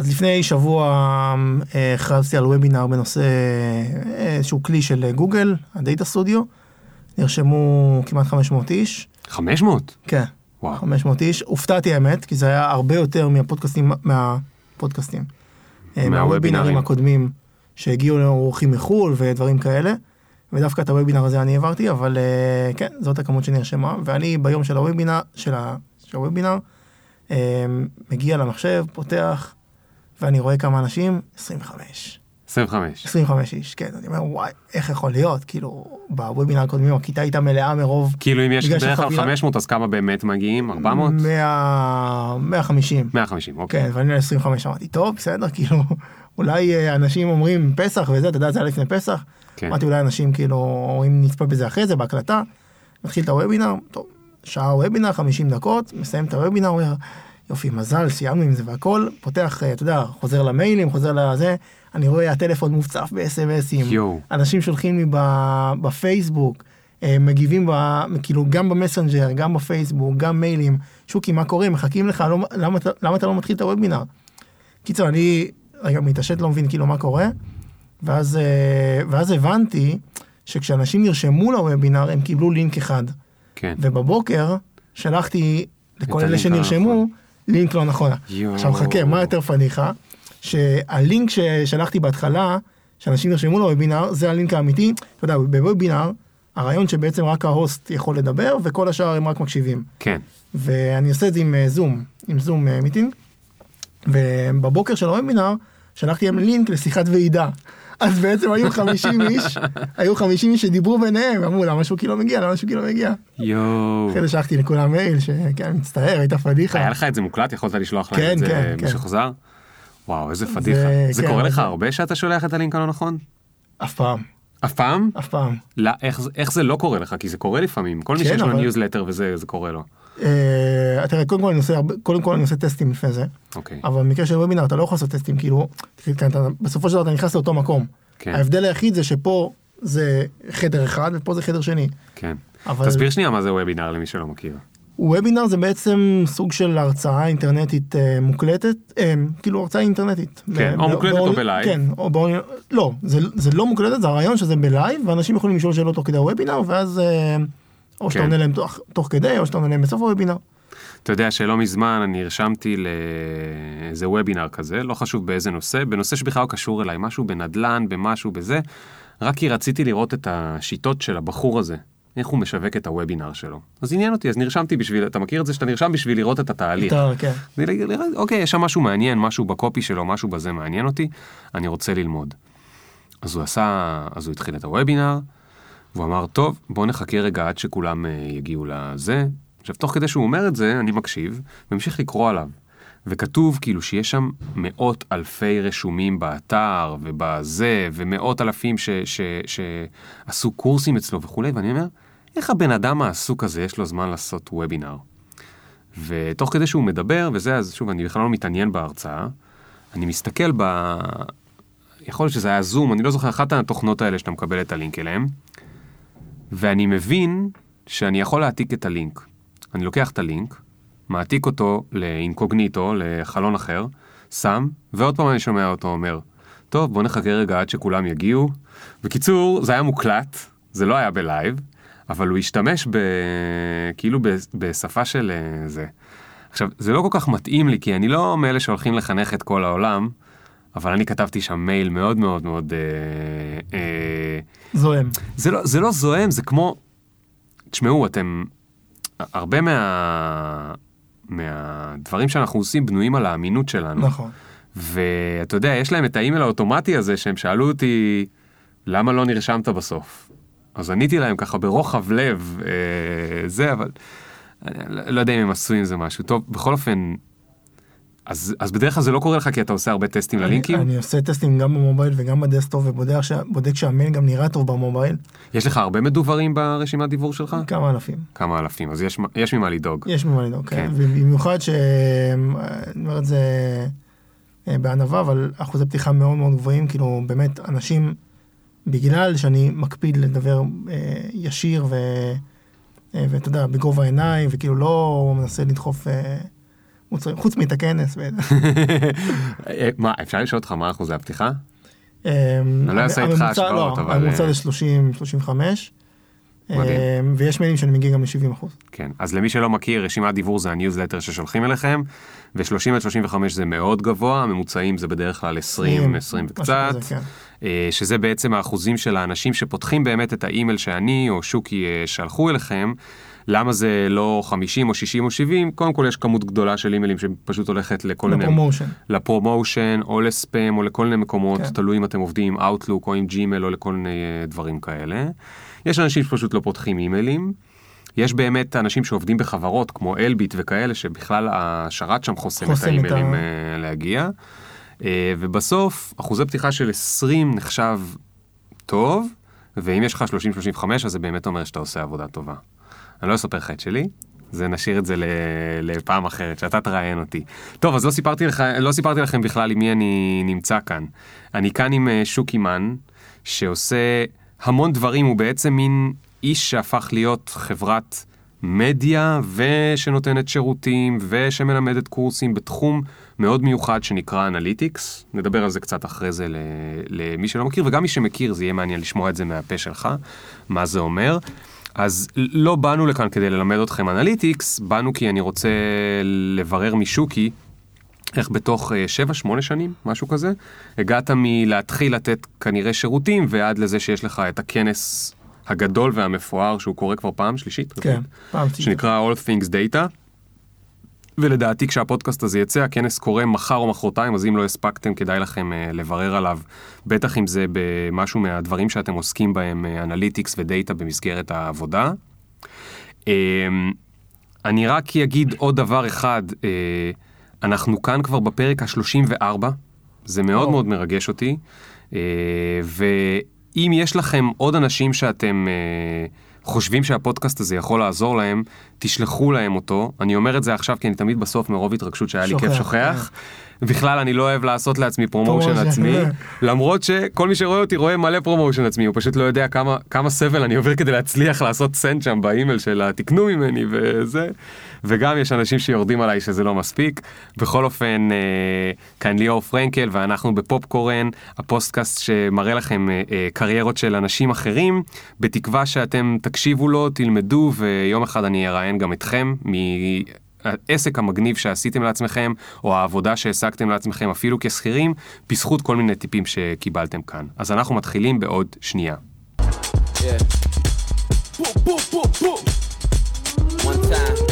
אז לפני שבוע אה, הכרזתי על וובינר בנושא אה, איזשהו כלי של גוגל, הדאטה סטודיו. נרשמו כמעט 500 איש. 500? כן, וואו. 500 איש. הופתעתי האמת, כי זה היה הרבה יותר מהפודקאסטים, מהפודקאסטים. אה, מהוובינרים. הקודמים שהגיעו לאורחים מחו"ל ודברים כאלה. ודווקא את הוובינר הזה אני העברתי, אבל אה, כן, זאת הכמות שנרשמה. ואני ביום של הוובינר, של, ה, של הוובינר, אה, מגיע למחשב, פותח, ואני רואה כמה אנשים, 25. 25. 25 איש, כן, אני אומר, וואי, איך יכול להיות? כאילו, בוובינר הקודמים הכיתה הייתה מלאה מרוב... כאילו אם יש בדרך כלל שהחבילה- 500 אז כמה באמת מגיעים? 400? 100, 150. 150, אוקיי. כן, ואני על 25 אמרתי, טוב, בסדר, כאילו, אולי אה, אנשים אומרים פסח וזה, אתה יודע, זה היה לפני פסח. כן. אמרתי, אולי אנשים כאילו אומרים נצפה בזה אחרי זה, בהקלטה. מתחיל את הוובינר, טוב, שעה וובינר, 50 דקות, מסיים את הוובינר, אומר, יופי, מזל, סיימנו עם זה והכל, פותח, אה, אתה יודע, חוזר למיילים, חוזר לזה, אני רואה הטלפון מוצף ב-SMSים. אנשים שולחים לי בפייסבוק, אה, מגיבים ב, כאילו גם במסנג'ר, גם בפייסבוק, גם מיילים, שוקי, מה קורה, מחכים לך, לא, למה, למה אתה לא מתחיל את הוובינר? קיצר, אני רגע מתעשת, לא מבין כאילו מה קורה, ואז, אה, ואז הבנתי שכשאנשים נרשמו לוובינר הם קיבלו לינק אחד, כן. ובבוקר שלחתי לכל אלה שנרשמו. לינק לא נכון. עכשיו חכה, מה יותר פדיחה? שהלינק ששלחתי בהתחלה, שאנשים נרשמו לוובינר, זה הלינק האמיתי. אתה יודע, בוובינר, הרעיון שבעצם רק ה host יכול לדבר וכל השאר הם רק מקשיבים. כן. ואני עושה את זה עם אה, זום, עם זום אה, meeting. ובבוקר של הוובינר שלחתי להם לינק לשיחת ועידה. אז בעצם היו 50 איש, היו 50 איש שדיברו ביניהם, אמרו למה שוקי לא מגיע, למה שוקי לא מגיע. יואו. אחרי זה שלחתי לכולם מייל, שכן, מצטער, הייתה פדיחה. היה לך את זה מוקלט? יכולת לשלוח להם כן, את זה כן, מי כן. וואו, איזה פדיחה. זה קורה לך הרבה שאתה שולח את הלינק הלא נכון? אף פעם, אף פעם? אף פעם. לא, איך זה- לא קורה לך? כי זה קורה לפעמים. כל מי שיש לו ניוזלטר וזה, זה קורה לו. אה, תראה, קודם כל אני עושה קודם כל אני עושה טסטים לפני זה, אוקיי. אבל במקרה של וובינר אתה לא יכול לעשות טסטים, כאילו, אתה- בסופו של דבר אתה נכנס לאותו מקום. כן. ההבדל היחיד זה שפה זה חדר אחד ופה זה חדר שני. כן. אבל תסביר שנייה מה זה וובינר למי שלא מכיר. וובינר זה בעצם סוג של הרצאה אינטרנטית אה, מוקלטת, אה, כאילו הרצאה אינטרנטית. כן, ב- או ב- מוקלטת או בלייב. כן, או באון... לא, זה, זה לא מוקלטת, זה הרעיון שזה בלייב, ואנשים יכולים לשאול שאלות תוך כדי הוובינר, ואז אה, או שאתה כן. עונה להם תוך, תוך כדי, או שאתה עונה להם בסוף הוובינר. אתה יודע שלא מזמן אני נרשמתי לאיזה וובינר כזה, לא חשוב באיזה נושא, בנושא שבכלל לא קשור אליי, משהו בנדלן, במשהו בזה, רק כי רציתי לראות את השיטות של הבחור הזה, איך הוא משווק את הוובינר שלו. אז עניין אותי, אז נרשמתי בשביל, אתה מכיר את זה שאתה נרשם בשביל לראות את התהליך. אתה, כן. אוקיי, יש שם משהו מעניין, משהו בקופי שלו, משהו בזה מעניין אותי, אני רוצה ללמוד. אז הוא עשה, אז הוא התחיל את הוובינר, והוא אמר, טוב, בוא נחכה רגע עד שכולם אה, יגיעו לזה. עכשיו, תוך כדי שהוא אומר את זה, אני מקשיב, וממשיך לקרוא עליו. וכתוב כאילו שיש שם מאות אלפי רשומים באתר ובזה, ומאות אלפים ש, ש, שעשו קורסים אצלו וכולי, ואני אומר, איך הבן אדם העסוק הזה יש לו זמן לעשות וובינר? ותוך כדי שהוא מדבר וזה, אז שוב, אני בכלל לא מתעניין בהרצאה, אני מסתכל ב... יכול להיות שזה היה זום, אני לא זוכר, אחת התוכנות האלה שאתה מקבל את הלינק אליהם, ואני מבין שאני יכול להעתיק את הלינק. אני לוקח את הלינק, מעתיק אותו לאינקוגניטו, לחלון אחר, שם, ועוד פעם אני שומע אותו אומר, טוב, בוא נחכה רגע עד שכולם יגיעו. בקיצור, זה היה מוקלט, זה לא היה בלייב, אבל הוא השתמש ב... כאילו ב... בשפה של אה, זה. עכשיו, זה לא כל כך מתאים לי, כי אני לא מאלה שהולכים לחנך את כל העולם, אבל אני כתבתי שם מייל מאוד מאוד מאוד... אה, אה, זוהם. זה לא, זה לא זועם, זה כמו... תשמעו, אתם... הרבה מה... מהדברים שאנחנו עושים בנויים על האמינות שלנו. נכון. ואתה יודע, יש להם את האימייל האוטומטי הזה שהם שאלו אותי, למה לא נרשמת בסוף? אז עניתי להם ככה ברוחב לב, אה, זה, אבל אני לא יודע אם הם עשו עם זה משהו. טוב, בכל אופן, אז, אז בדרך כלל זה לא קורה לך כי אתה עושה הרבה טסטים ללינקים? אני, אני עושה טסטים גם במובייל וגם בדסקטופ ובודק שה- בודק שהמייל גם נראה טוב במובייל. יש לך הרבה מדוברים ברשימת דיוור שלך? כמה אלפים. כמה אלפים, אז יש, יש ממה לדאוג. יש ממה לדאוג, כן. כן. ובמיוחד ש... אני אומר את זה אה, בענווה, אבל אחוזי פתיחה מאוד מאוד גבוהים, כאילו באמת אנשים, בגלל שאני מקפיד לדבר אה, ישיר ו... אה, ואתה יודע, בגובה העיניים, וכאילו לא מנסה לדחוף אה, חוץ מאת הכנס. אה, מה, אפשר לשאול אותך מה אחוזי הפתיחה? אמ, לא אעשה איתך השוואות, לא, אבל, הממוצע אה, זה 30, 35. מדהים. אמ, ויש מיילים שאני מגיע גם ל-70 אחוז. כן, אז למי שלא מכיר, רשימת דיוור זה הניוזלטר ששולחים אליכם, ו-30 עד 35 זה מאוד גבוה, הממוצעים זה בדרך כלל 20, 20 משהו וקצת, כזה, כן. אה, שזה בעצם האחוזים של האנשים שפותחים באמת את האימייל שאני או שוקי שלחו אליכם. למה זה לא 50 או 60 או 70? קודם כל יש כמות גדולה של אימיילים שפשוט הולכת לכל מיני... לפרומושן. לפרומושן או לספאם או לכל מיני מקומות, כן. תלוי אם אתם עובדים עם Outlook או עם ג'ימל או לכל מיני אה, דברים כאלה. יש אנשים שפשוט לא פותחים אימיילים. יש באמת אנשים שעובדים בחברות כמו אלביט וכאלה שבכלל השרת שם חוסם את חוסם את האימיילים ה- אה, להגיע. אה, ובסוף אחוזי פתיחה של 20 נחשב טוב, ואם יש לך 30-35 אז זה באמת אומר שאתה עושה עבודה טובה. אני לא אספר לך את שלי, זה נשאיר את זה לפעם אחרת, שאתה תראיין אותי. טוב, אז לא סיפרתי, לך, לא סיפרתי לכם בכלל עם מי אני נמצא כאן. אני כאן עם אה, שוקי מן, שעושה המון דברים, הוא בעצם מין איש שהפך להיות חברת מדיה ושנותנת שירותים ושמלמדת קורסים בתחום מאוד מיוחד שנקרא אנליטיקס. נדבר על זה קצת אחרי זה למי שלא מכיר, וגם מי שמכיר זה יהיה מעניין לשמוע את זה מהפה שלך, מה זה אומר. אז לא באנו לכאן כדי ללמד אתכם אנליטיקס, באנו כי אני רוצה לברר משוקי איך בתוך 7-8 שנים, משהו כזה, הגעת מלהתחיל לתת כנראה שירותים ועד לזה שיש לך את הכנס הגדול והמפואר שהוא קורה כבר פעם שלישית, כן, פעם. שנקרא All Things Data. ולדעתי כשהפודקאסט הזה יצא, הכנס קורה מחר או מחרתיים, אז אם לא הספקתם כדאי לכם אה, לברר עליו, בטח אם זה במשהו מהדברים שאתם עוסקים בהם, אנליטיקס ודאטה במסגרת העבודה. אמ, אני רק אגיד עוד דבר אחד, אה, אנחנו כאן כבר בפרק ה-34, זה מאוד או. מאוד מרגש אותי, אה, ואם יש לכם עוד אנשים שאתם אה, חושבים שהפודקאסט הזה יכול לעזור להם, תשלחו להם אותו. אני אומר את זה עכשיו כי אני תמיד בסוף מרוב התרגשות שהיה לי כיף שוכח, שוכח. בכלל אני לא אוהב לעשות לעצמי promotion. עצמי, למרות שכל מי שרואה אותי רואה מלא promotion עצמי, הוא פשוט לא יודע כמה, כמה סבל אני עובר כדי להצליח לעשות send שם באימייל של התקנו ממני וזה, וגם יש אנשים שיורדים עליי שזה לא מספיק. בכל אופן, אה, כאן ליאור פרנקל ואנחנו בפופקורן, הפודקאסט שמראה לכם אה, אה, קריירות של אנשים אחרים, בתקווה שאתם תקשיבו לו, תלמדו, ויום אחד אני אראיין גם אתכם. מ... העסק המגניב שעשיתם לעצמכם, או העבודה שהעסקתם לעצמכם אפילו כשכירים, בזכות כל מיני טיפים שקיבלתם כאן. אז אנחנו מתחילים בעוד שנייה. Yeah. Boom, boom, boom, boom. One time.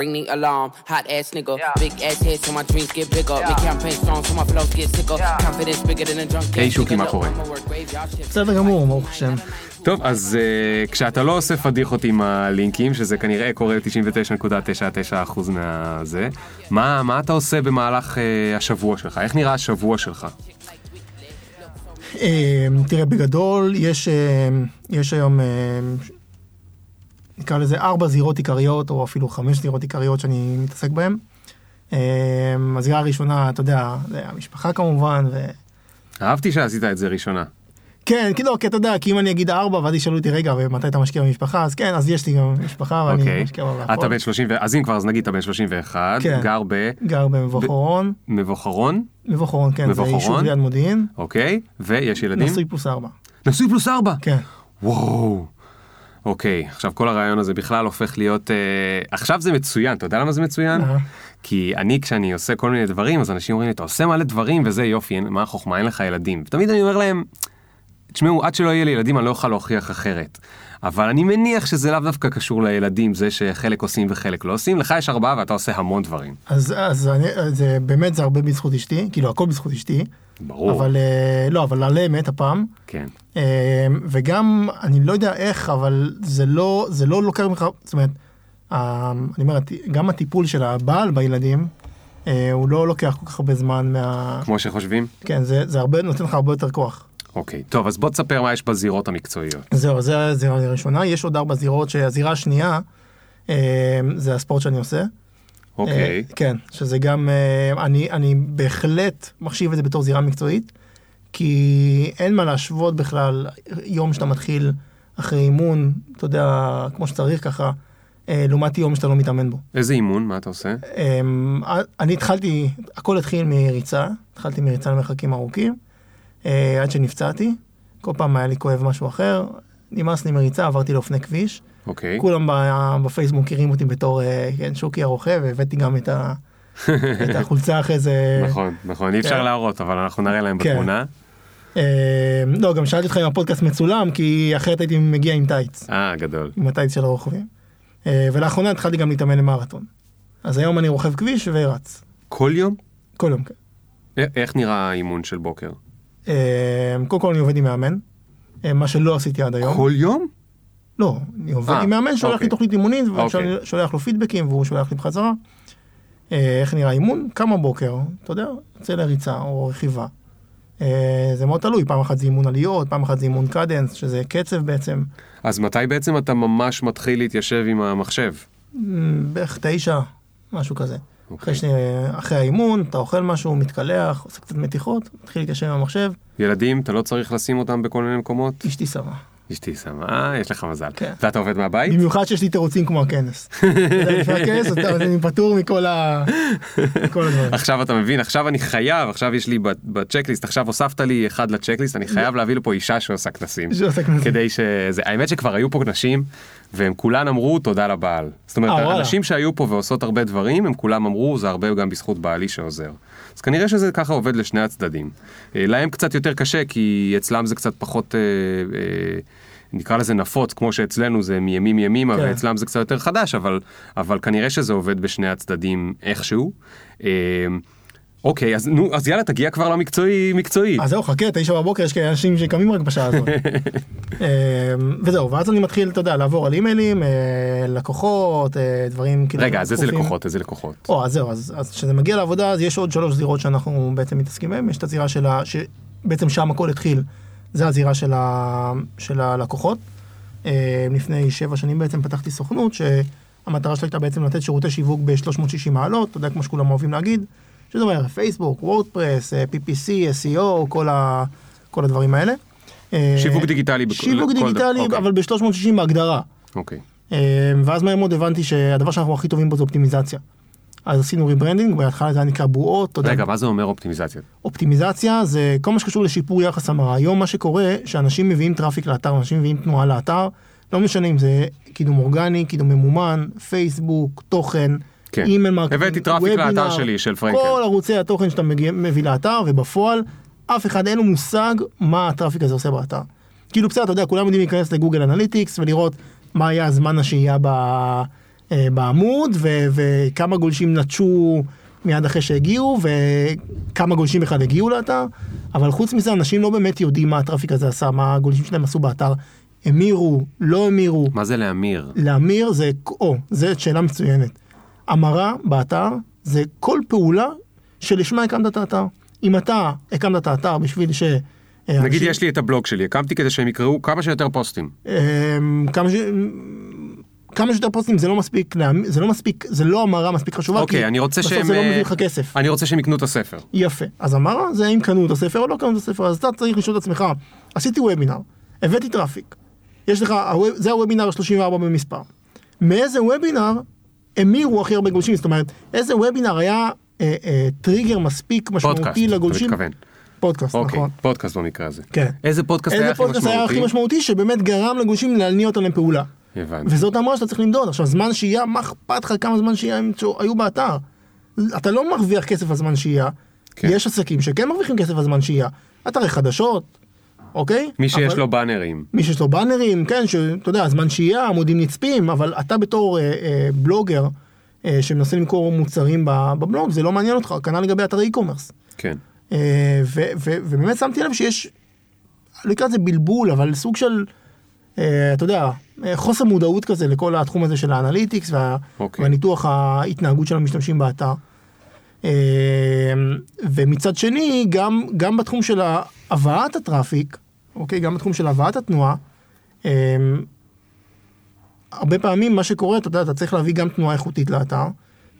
Ring the alarm, hot ass nigga. Big ass head so my dreams get bigger. Make campaign strong so my flows get sicker. Confidence bigger than a drunk. שוקי. מה קורה? I'ma work graveyard shift. בסדר גמור, ברוך השם. טוב, אז uh, כשאתה לא עושה פדיחות עם הלינקים, שזה כנראה קורה ל-99.99% מהזה, מה, מה אתה עושה במהלך uh, השבוע שלך? איך נראה השבוע שלך? אה, תראה, בגדול, יש, אה, יש היום, אה, נקרא לזה ארבע זירות עיקריות, או אפילו חמש זירות עיקריות שאני מתעסק בהן. אה, הזירה הראשונה, אתה יודע, זה המשפחה כמובן, ו... אהבתי שעשית את זה ראשונה. כן, כי לא, כי אתה יודע, כי אם אני אגיד ארבע, ואז ישאלו אותי, רגע, ומתי אתה משקיע במשפחה? אז כן, אז יש לי גם משפחה, ואני אוקיי. משקיע והכל. אתה בן 30, ו- אז אם כבר, אז נגיד אתה בן 31, כן. גר גר במבוא חורון. במבוכרון, מבוא חורון, כן, זה מבוא יישוב? ליד מודיעין. אוקיי, ויש ילדים? נשוי פלוס ארבע. נשוי פלוס ארבע. כן. וואו. אוקיי, עכשיו כל הרעיון הזה בכלל הופך להיות... אה, עכשיו זה מצוין, אתה יודע למה זה מצוין? אה. כי אני, כשאני עושה כל מיני דברים, אז אנשים אומרים לי, אתה עושה מלא דברים וזה יופי, אין, מה החוכמה, אין לך ילדים. ותמיד אני אומר להם, תשמעו, עד שלא יהיה לי ילדים אני לא אוכל להוכיח אחרת. אבל אני מניח שזה לאו דווקא קשור לילדים, זה שחלק עושים וחלק לא עושים. לך יש ארבעה ואתה עושה המון דברים. אז, אז אני, זה באמת זה הרבה בזכות אשתי, כאילו הכל בזכות אשתי. ברור. אבל אה, לא, אבל על אמת הפעם. כן. אה, וגם, אני לא יודע איך, אבל זה לא, זה לא לוקח ממך, זאת אומרת, אה, אני אומר, גם הטיפול של הבעל בילדים, הוא לא לוקח כל כך הרבה זמן מה... כמו שחושבים? כן, זה, זה הרבה, נותן לך הרבה יותר כוח. אוקיי. טוב, אז בוא תספר מה יש בזירות המקצועיות. זהו, זה הזירה הראשונה, יש עוד ארבע זירות, שהזירה השנייה, אה, זה הספורט שאני עושה. אוקיי. אה, כן, שזה גם, אה, אני, אני בהחלט מחשיב את זה בתור זירה מקצועית, כי אין מה להשוות בכלל יום שאתה מתחיל אחרי אימון, אתה יודע, כמו שצריך ככה, לעומת יום שאתה לא מתאמן בו. איזה אימון, מה אתה עושה? אני התחלתי, הכל התחיל מריצה, התחלתי מריצה למרחקים ארוכים, אה, עד שנפצעתי, כל פעם היה לי כואב משהו אחר, נמאס לי מריצה, עברתי לאופני כביש, אוקיי. כולם ב- בפייסבוק מכירים אותי בתור אה, כן, שוקי הרוכב, והבאתי גם את, ה, את החולצה אחרי זה. נכון, נכון, אי אפשר כן. להראות, אבל אנחנו נראה להם כן. בתמונה. אה, לא, גם שאלתי אותך אם הפודקאסט מצולם, כי אחרת הייתי מגיע עם טייץ, אה, גדול. עם הטייץ של הרוכבים. אה, ולאחרונה התחלתי גם להתאמן למרתון. אז היום אני רוכב כביש ורץ, כל יום? כל יום, כן. איך נראה האימון של בוקר? אה, קודם כל אני עובד עם מאמן, אה, מה שלא עשיתי עד היום. כל יום? לא, אני עובד אה, עם מאמן שולח אוקיי. לי תוכנית אימונית, אוקיי. ושולח לו פידבקים והוא שולח לי בחזרה. אה, איך נראה אימון? קם בבוקר, אתה יודע, יוצא לריצה או רכיבה. אה, זה מאוד תלוי, פעם אחת זה אימון עליות, פעם אחת זה אימון קדנס, שזה קצב בעצם. אז מתי בעצם אתה ממש מתחיל להתיישב עם המחשב? מ, בערך תשע, משהו כזה. אחרי, ש... אחרי האימון, אתה אוכל משהו, מתקלח, עושה קצת מתיחות, מתחיל להתיישב עם המחשב, ילדים, אתה לא צריך לשים אותם בכל מיני מקומות? אשתי שמה. אשתי שמה, אה, יש לך מזל. כן. ואתה עובד מהבית? במיוחד שיש לי תירוצים כמו הכנס. לפני הכנס, אני פטור מכל ה... הדברים. עכשיו אתה מבין, עכשיו אני חייב, עכשיו יש לי בצ'קליסט, עכשיו הוספת לי אחד לצ'קליסט, אני חייב להביא לפה אישה שעושה כנסים. שעושה כנסים. כדי שזה, האמת שכבר היו פה נשים, והם כולן אמרו תודה לבעל. זאת אומרת, וואלה. הנשים שהיו פה ועושות הרבה דברים, הם כולם אמרו, זה הרבה גם בזכות בעלי שעוזר. אז כנראה שזה ככה עובד לשני הצדדים. אה, להם קצת יותר קשה, כי אצלם זה קצת פחות... אה, אה, נקרא לזה נפוץ, כמו שאצלנו זה מימים ימימה, כן. ואצלם זה קצת יותר חדש, אבל, אבל כנראה שזה עובד בשני הצדדים איכשהו. אה, אוקיי, אז נו, אז יאללה, תגיע כבר למקצועי, מקצועי. אז זהו, חכה, תשע בבוקר יש כאלה אנשים שקמים רק בשעה הזאת. אמ, וזהו, ואז אני מתחיל, אתה יודע, לעבור על אימיילים, אה, לקוחות, אה, דברים כאילו... רגע, אז איזה. לקוחות, איזה לקוחות? או, אז זהו, אז כשזה מגיע לעבודה, אז יש עוד שלוש זירות שאנחנו בעצם מתעסקים בהן. יש את הזירה של ה... שבעצם שם הכל התחיל, זה הזירה של, ה... של הלקוחות. אה, לפני שבע שנים בעצם פתחתי סוכנות, שהמטרה שלה הייתה בעצם לתת שירותי שיווק ב-360 מעלות, אתה יודע, כמו שכולם אוהבים להגיד, שזה אומר פייסבוק, וורדפרס, אה, PPC, SEO, כל, ה... כל הדברים האלה. אה, שיווק דיגיטלי שיווק דיגיטלי, דבר, אוקיי. אבל ב-360 בהגדרה. אוקיי. אה, ואז מהר מאוד הבנתי שהדבר שאנחנו הכי טובים בו זה אופטימיזציה. אז עשינו rebranding, בהתחלה זה היה נקרא בועות, רגע, מה זה אומר אופטימיזציה? אופטימיזציה זה כל מה שקשור לשיפור יחס המרה. היום מה שקורה, שאנשים מביאים traffic לאתר, אנשים מביאים תנועה לאתר, לא משנה אם זה קידום אורגני, קידום ממומן, פייסבוק, תוכן, כן. email marketing, הבאתי traffic וובינר, לאתר שלי, של פרנקל. כל ערוצי התוכן שאתה מגיע, מביא לאתר, ובפועל, אף אחד אין לו מושג מה ה traffic הזה עושה באתר. כאילו בסדר, אתה יודע, כולם יודעים להיכנס לגוגל אנליטיקס ולראות מה היה הזמן השהייה ב, אה, בעמוד, ו, וכמה גולשים נטשו מיד אחרי שהגיעו, וכמה גולשים בכלל הגיעו לאתר, אבל חוץ מזה, אנשים לא באמת יודעים מה הטראפיק הזה עשה, מה הגולשים שלהם עשו באתר. המירו, לא המירו. מה זה להמיר? להמיר זה, או, זו שאלה מצוינת. המרה באתר זה כל פעולה שלשמה הקמת את האתר. אם אתה הקמת את האתר בשביל ש... אה, נגיד אנשים- יש לי את הבלוג שלי, הקמתי כדי שהם יקראו כמה שיותר פוסטים. אמ, כמה ש... כמה שיותר פוסטים זה לא מספיק, זה לא מספיק, זה לא המרה מספיק חשובה, אוקיי, כי אני רוצה בסוף שהם... זה לא אה, מביא לך כסף. אני רוצה שהם יקנו את הספר. יפה. אז המרה זה אם קנו את הספר או לא קנו את הספר, אז אתה צריך לשאול את עצמך, עשיתי וובינר, הבאתי traffic, יש לך, זה הוובינר ה-34 במספר. מאיזה וובינר המירו הכי הרבה גולשים? זאת אומרת, איזה וובינר היה אה, אה, טריגר מספיק פודקאסט, משמעותי אתה לגולשים? מתכוון. פודקאסט, אוקיי, נכון. פודקאסט במקרה הזה. כן. איזה פודקאסט היה איזה הכי פודקאסט היה הכי משמעותי? משמעותי שבאמת גרם לגולשים להניע אותם לפעולה. הבנתי. וזאת המרה שאתה צריך למדוד. עכשיו, זמן שהייה, מה אכפת לך כמה זמן שהייה הם היו באתר? אתה לא מרוויח כסף על זמן שהייה. כן. יש עסקים שכן מרוויחים כסף על זמן שהייה. אתרי חדשות, אוקיי? מי שיש אבל- לו באנרים. מי שיש לו באנרים, כן, שאתה יודע, זמן שהייה, עמודים נצפים, אבל אתה בתור אה, אה, בלוגר אה, שמנסה למכור מוצרים בבלוג, זה לא מעניין אותך, כנ"ל לגבי אתרי e-commerce. כן. אה, ו- ו- ובאמת שמתי לב שיש, לא אקרא לזה בלבול, אבל סוג של, אה, אתה יודע, אה, חוסר מודעות כזה לכל התחום הזה של האנליטיקס וה- אוקיי. והניתוח ההתנהגות של המשתמשים באתר. אה, ומצד שני, גם, גם בתחום של הבאת הטראפיק, אוקיי, גם בתחום של הבאת התנועה, אה, הרבה פעמים מה שקורה, אתה יודע, אתה צריך להביא גם תנועה איכותית לאתר.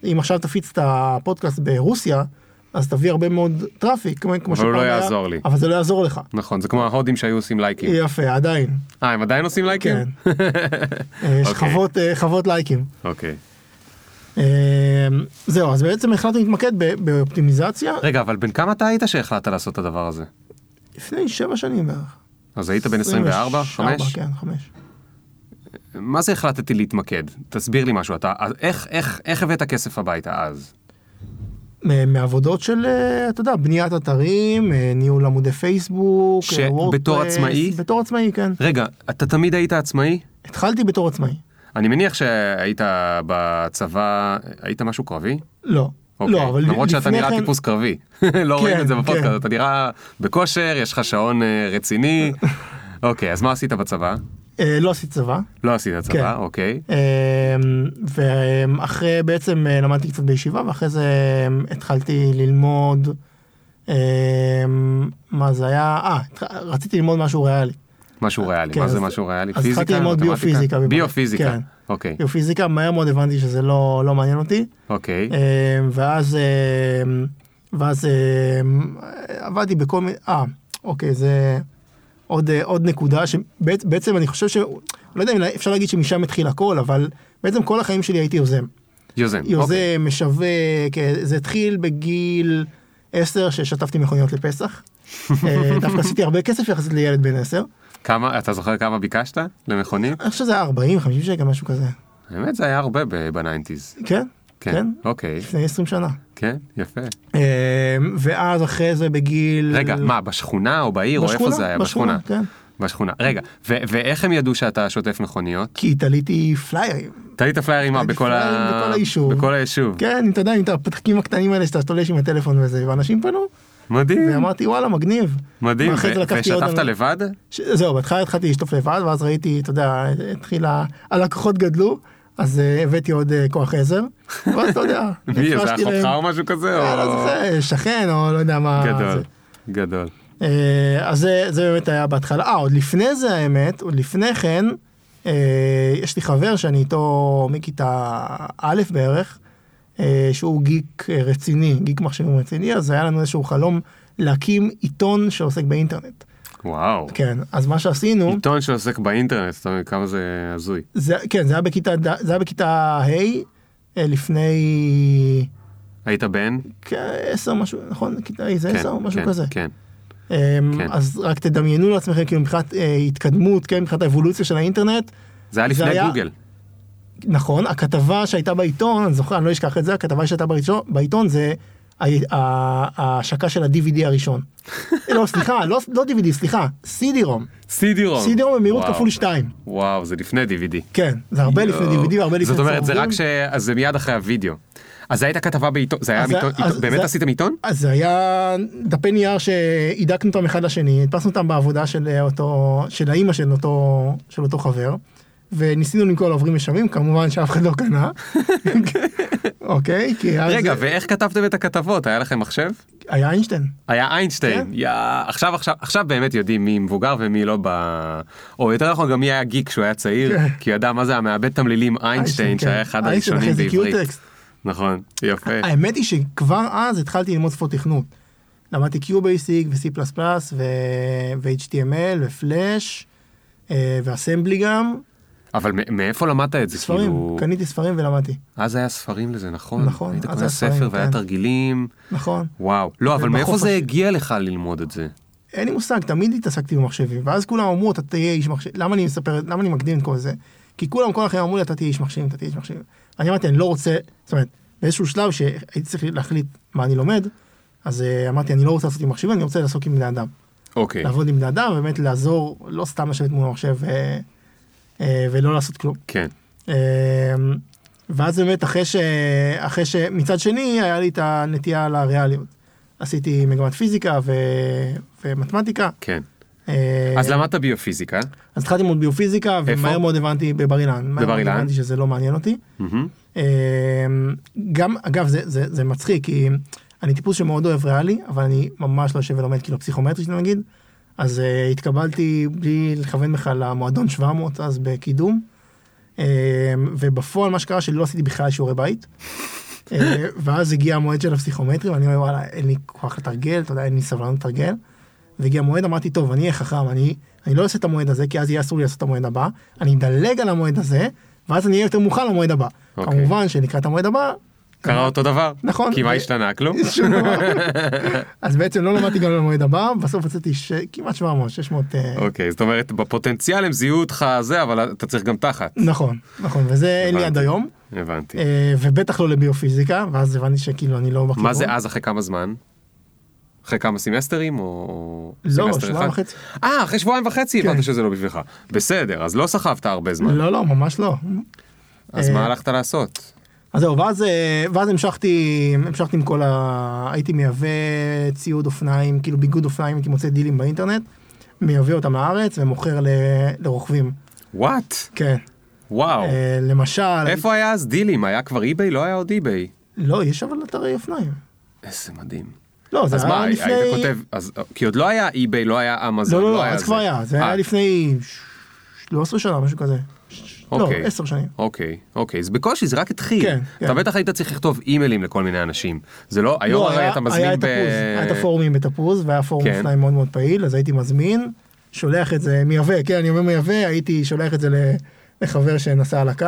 אם עכשיו תפיץ את הפודקאסט ברוסיה, אז תביא הרבה מאוד traffic, כמו כמו אבל הוא לא שפעם היה, יעזור לי. אבל זה לא יעזור לך. נכון, זה כמו ההודים שהיו עושים לייקים. יפה, עדיין. אה, הם עדיין עושים לייקים? כן. אה, יש אוקיי. חוות, אה, חוות לייקים. אוקיי. אה, זהו, אז בעצם החלטתי להתמקד באופטימיזציה רגע, אבל בן כמה אתה היית שהחלטת לעשות את הדבר הזה? לפני שבע שנים בערך. אז היית בן 24? 5? כן, חמש. מה זה החלטתי להתמקד? תסביר לי משהו, אתה, איך, איך, איך הבאת כסף הביתה אז? מעבודות של, אה, אתה יודע, בניית אתרים, אה, ניהול עמודי פייסבוק, ש- אה, וורדפרס, בתור עצמאי? בתור עצמאי, כן. רגע, אתה תמיד היית עצמאי? התחלתי בתור עצמאי. אני מניח שהיית בצבא, היית משהו קרבי? לא. אוקיי. לא, אבל למרות שאתה נראה כן- טיפוס קרבי. לא רואים את זה כן, בפודקאסט, כן. אתה נראה בכושר, יש לך שעון אה, רציני. אוקיי, אז מה עשית בצבא? אה, לא עשיתי צבא. לא עשית צבא, כן. אוקיי. אה, ואחרי בעצם אה, למדתי קצת בישיבה ואחרי זה אה, התחלתי ללמוד אה, מה זה היה אה רציתי ללמוד משהו ריאלי משהו ריאלי, כן, מה זה אז- משהו ריאלי? אז פיזיקה? התחלתי ללמוד? ביופיזיקה ביופיזיקה, כן. אוקיי, ביופיזיקה מהר מאוד הבנתי שזה לא לא מעניין אותי אוקיי. אה, ואז אה, ואז אה, עבדתי בכל מיני אה אוקיי זה עוד אה, עוד נקודה שבעצם אני חושב ש... לא יודע אם אפשר להגיד שמשם התחיל הכל אבל בעצם כל החיים שלי הייתי יוזם. יוזם, אוקיי. יוזם, משווק, אה, זה התחיל בגיל 10 ששטפתי מכוניות לפסח. אה, דווקא עשיתי הרבה כסף יחסית לילד בן 10. כמה, אתה זוכר כמה ביקשת למכונית? אני חושב שזה היה 40, 50 שקל, משהו כזה. האמת זה היה הרבה ב nineties. כן? כן, כן? אוקיי, לפני 20 שנה. כן, יפה. אה, ואז אחרי זה בגיל... רגע, מה, בשכונה או בעיר או איפה זה היה? בשכונה. כן. בשכונה. רגע, ו- ואיך הם ידעו שאתה שוטף מכוניות? כי תליתי פליירים. תלית פליירים מה, בכל היישוב. בכל היישוב. כן, אתה יודע, עם הפתקים הקטנים האלה שאתה תולש עם הטלפון וזה, ואנשים פנו, מדהים, ואמרתי וואלה מגניב. מדהים. ושטפת לבד? ש... זהו, בהתחלה התחלתי לשטוף לבד, ואז ראיתי, אתה יודע, התחילה, הלקוחות גדלו, אז uh, הבאתי עוד uh, כוח עזר, ואז אתה יודע, מי, זה אחותך או משהו כזה? אה, לא או- שכן, או לא יודע מה. גדול. גדול. אה, אז זה, זה באמת היה בהתחלה, אה, עוד לפני זה האמת, עוד לפני כן, אה, יש לי חבר שאני איתו מכיתה א' בערך, אה, שהוא גיק אה, רציני, גיק מחשבים רציני, אז היה לנו איזשהו חלום להקים עיתון שעוסק באינטרנט. וואו. כן, אז מה שעשינו, עיתון שעוסק באינטרנט, אתה מבין כמה זה הזוי. זה, כן, זה היה בכיתה, זה היה בכיתה ה' אה, לפני היית בן? כעשר משהו, נכון? כיתה ה' זה כן, עשר, משהו כן, כזה. כן. אמ, כן. אז רק תדמיינו לעצמכם, כאילו מבחינת אה, התקדמות, כן, מבחינת האבולוציה של האינטרנט, זה היה זה לפני היה- גוגל. נכון, הכתבה שהייתה בעיתון, אני זוכר, אני לא אשכח את זה, הכתבה שהייתה בעיתון, בעיתון זה ההשקה של ה-DVD הראשון. לא, סליחה, לא, לא DVD, סליחה, CD-ROM. CD-ROM. CD-ROM במהירות. כפול 2. וואו, זה לפני DVD. כן, זה הרבה לפני יואו. DVD והרבה לפני זאת אומרת, זה רק. ש... אז זה מיד אחרי הוידאו. אז זה הייתה כתבה בעיתון, זה היה עיתון, באמת זה- עשיתם עיתון? אז זה היה דפי נייר שהידקנו אותם אחד לשני, הדפסנו אותם בעבודה של אותו, של האימא של אותו, של אותו חבר, וניסינו למכור לעוברים ישרים, כמובן שאף אחד לא קנה. אוקיי, כי אז רגע, ואיך כתבתם את הכתבות? היה לכם מחשב? היה איינשטיין. היה איינשטיין, כן. יא, עכשיו עכשיו עכשיו באמת יודעים מי מבוגר ומי לא ב... או יותר נכון גם מי היה גיק כשהוא היה צעיר, כן. כי הוא ידע מה זה המעבד תמלילים איינשטיין כן. שהיה אחד איינשטיין, הראשונים בעברית. נכון, יפה. האמת היא שכבר אז התחלתי ללמוד שפות תכנות. למדתי QBasic ו-C++ ו-HTML ופלאש ואסמבלי גם, אבל מאיפה למדת את זה? ספרים, כאילו... קניתי ספרים ולמדתי, אז היה ספרים לזה, נכון? נכון, היית קונה ספר והיה כן. תרגילים, נכון. וואו. לא, אבל מאיפה זה הגיע לך ללמוד את זה? אין לי מושג, תמיד התעסקתי במחשבים, ואז כולם אמרו, אתה תהיה איש מחשב, למה אני מספר, למה אני מקדים את כל זה? כי כולם כל החיים אמרו לי, אתה תהיה איש מחשבים, אתה תהיה איש מחשבים. אני אמרתי, אני לא רוצה, זאת אומרת, באיזשהו שלב שהייתי צריך להחליט מה אני לומד, אז אה, אמרתי, אני לא רוצה לעשות עם מחשבים, אני רוצה לעסוק עם בני אדם. אוקיי. לעבוד עם בני אדם, ובאמת לעזור, לא סתם לשבת מול המחשב אה, ולא לעשות כלום. כן. אה, ואז באמת אחרי ש... אחרי ש... מצד שני היה לי את הנטייה לריאליות. עשיתי מגמת פיזיקה ו... ומתמטיקה. כן. אה, אז למדת ביופיזיקה. אז התחלתי ללמוד ביופיזיקה? ומהר מאוד הבנתי בבר אילן. בבר אילן? הבנתי שזה לא מעניין אותי. אה, גם, אגב, זה, זה, זה מצחיק, כי אני טיפוס שמאוד אוהב ריאלי, אבל אני ממש לא יושב ולומד כאילו פסיכומטרי, נגיד. אז uh, התקבלתי בלי לכוון בכלל למועדון 700 אז בקידום. Uh, ובפועל מה שקרה שלי לא עשיתי בכלל שיעורי בית. אה, ואז הגיע המועד של הפסיכומטרי, ואני אומר, וואלה, אין לי כוח לתרגל, אתה יודע, אין לי סבלנות לתרגל. והגיע המועד, אמרתי, טוב, אני אהיה חכם, אני, אני לא אעשה את המועד הזה, כי אז יהיה אסור לי לעשות את המועד הבא, אני אדלג על המועד הזה, ואז אני אהיה יותר מוכן למועד הבא. אוקיי. כמובן שלקראת המועד הבא, קרה אותו דבר. נכון. כי מה השתנה? כלום? אז בעצם לא למדתי גם למועד הבא, בסוף הוצאתי. כמעט 700, 600... אה, אוקיי, זאת אומרת, בפוטנציאל הם זיהו אותך זה, אבל אתה צריך גם תחת. נכון, נכון, וזה אין לי. עד היום, הבנתי. אה, ובטח לא לביופיזיקה, ואז הבנתי שכאילו אני לא בכיוון. מה זה אז אחרי כמה זמן? אחרי כמה סמסטרים או לא, שבועיים? וחצי. אה, אחרי שבועיים וחצי כן. הבנת שזה לא בשבילך. בסדר, אז לא סחבת הרבה זמן. לא, לא, ממש לא. אז אה, מה הלכת לעשות? אז זהו, ואז, אה, ואז המשכתי, המשכתי עם כל ה... הייתי מייבא ציוד אופניים, כאילו ביגוד אופניים, הייתי מוצא דילים באינטרנט, מייבא אותם לארץ ומוכר ל... לרוכבים. What? כן. וואו. אה, למשל... איפה היה אז דילים? היה כבר אי-ביי? לא היה עוד אי-ביי. לא, יש אבל אתרי אופניים. איזה מדהים. לא, זה אז היה מה, לפני... היית כותב, אז, כי עוד לא היה אי-ביי, לא היה אמזון, לא, לא, לא, היה אז זה. כבר היה, זה אה, היה לפני 13 שנה, משהו כזה. לא, אוקיי. 10 שנים. אוקיי, אוקיי, אז בקושי זה רק התחיל. כן, כן. אתה בטח היית צריך לכתוב אימיילים לכל מיני אנשים. זה לא, היום לא, הרי היה- אתה היה מזמין את ב... היה את הפורומים בתפוז, והיה פורום כן. אופניים מאוד מאוד פעיל, אז הייתי מזמין, שולח את זה, מייבא, כן, אני אומר מייבא, הייתי שולח את זה לחבר שנסע על הקו,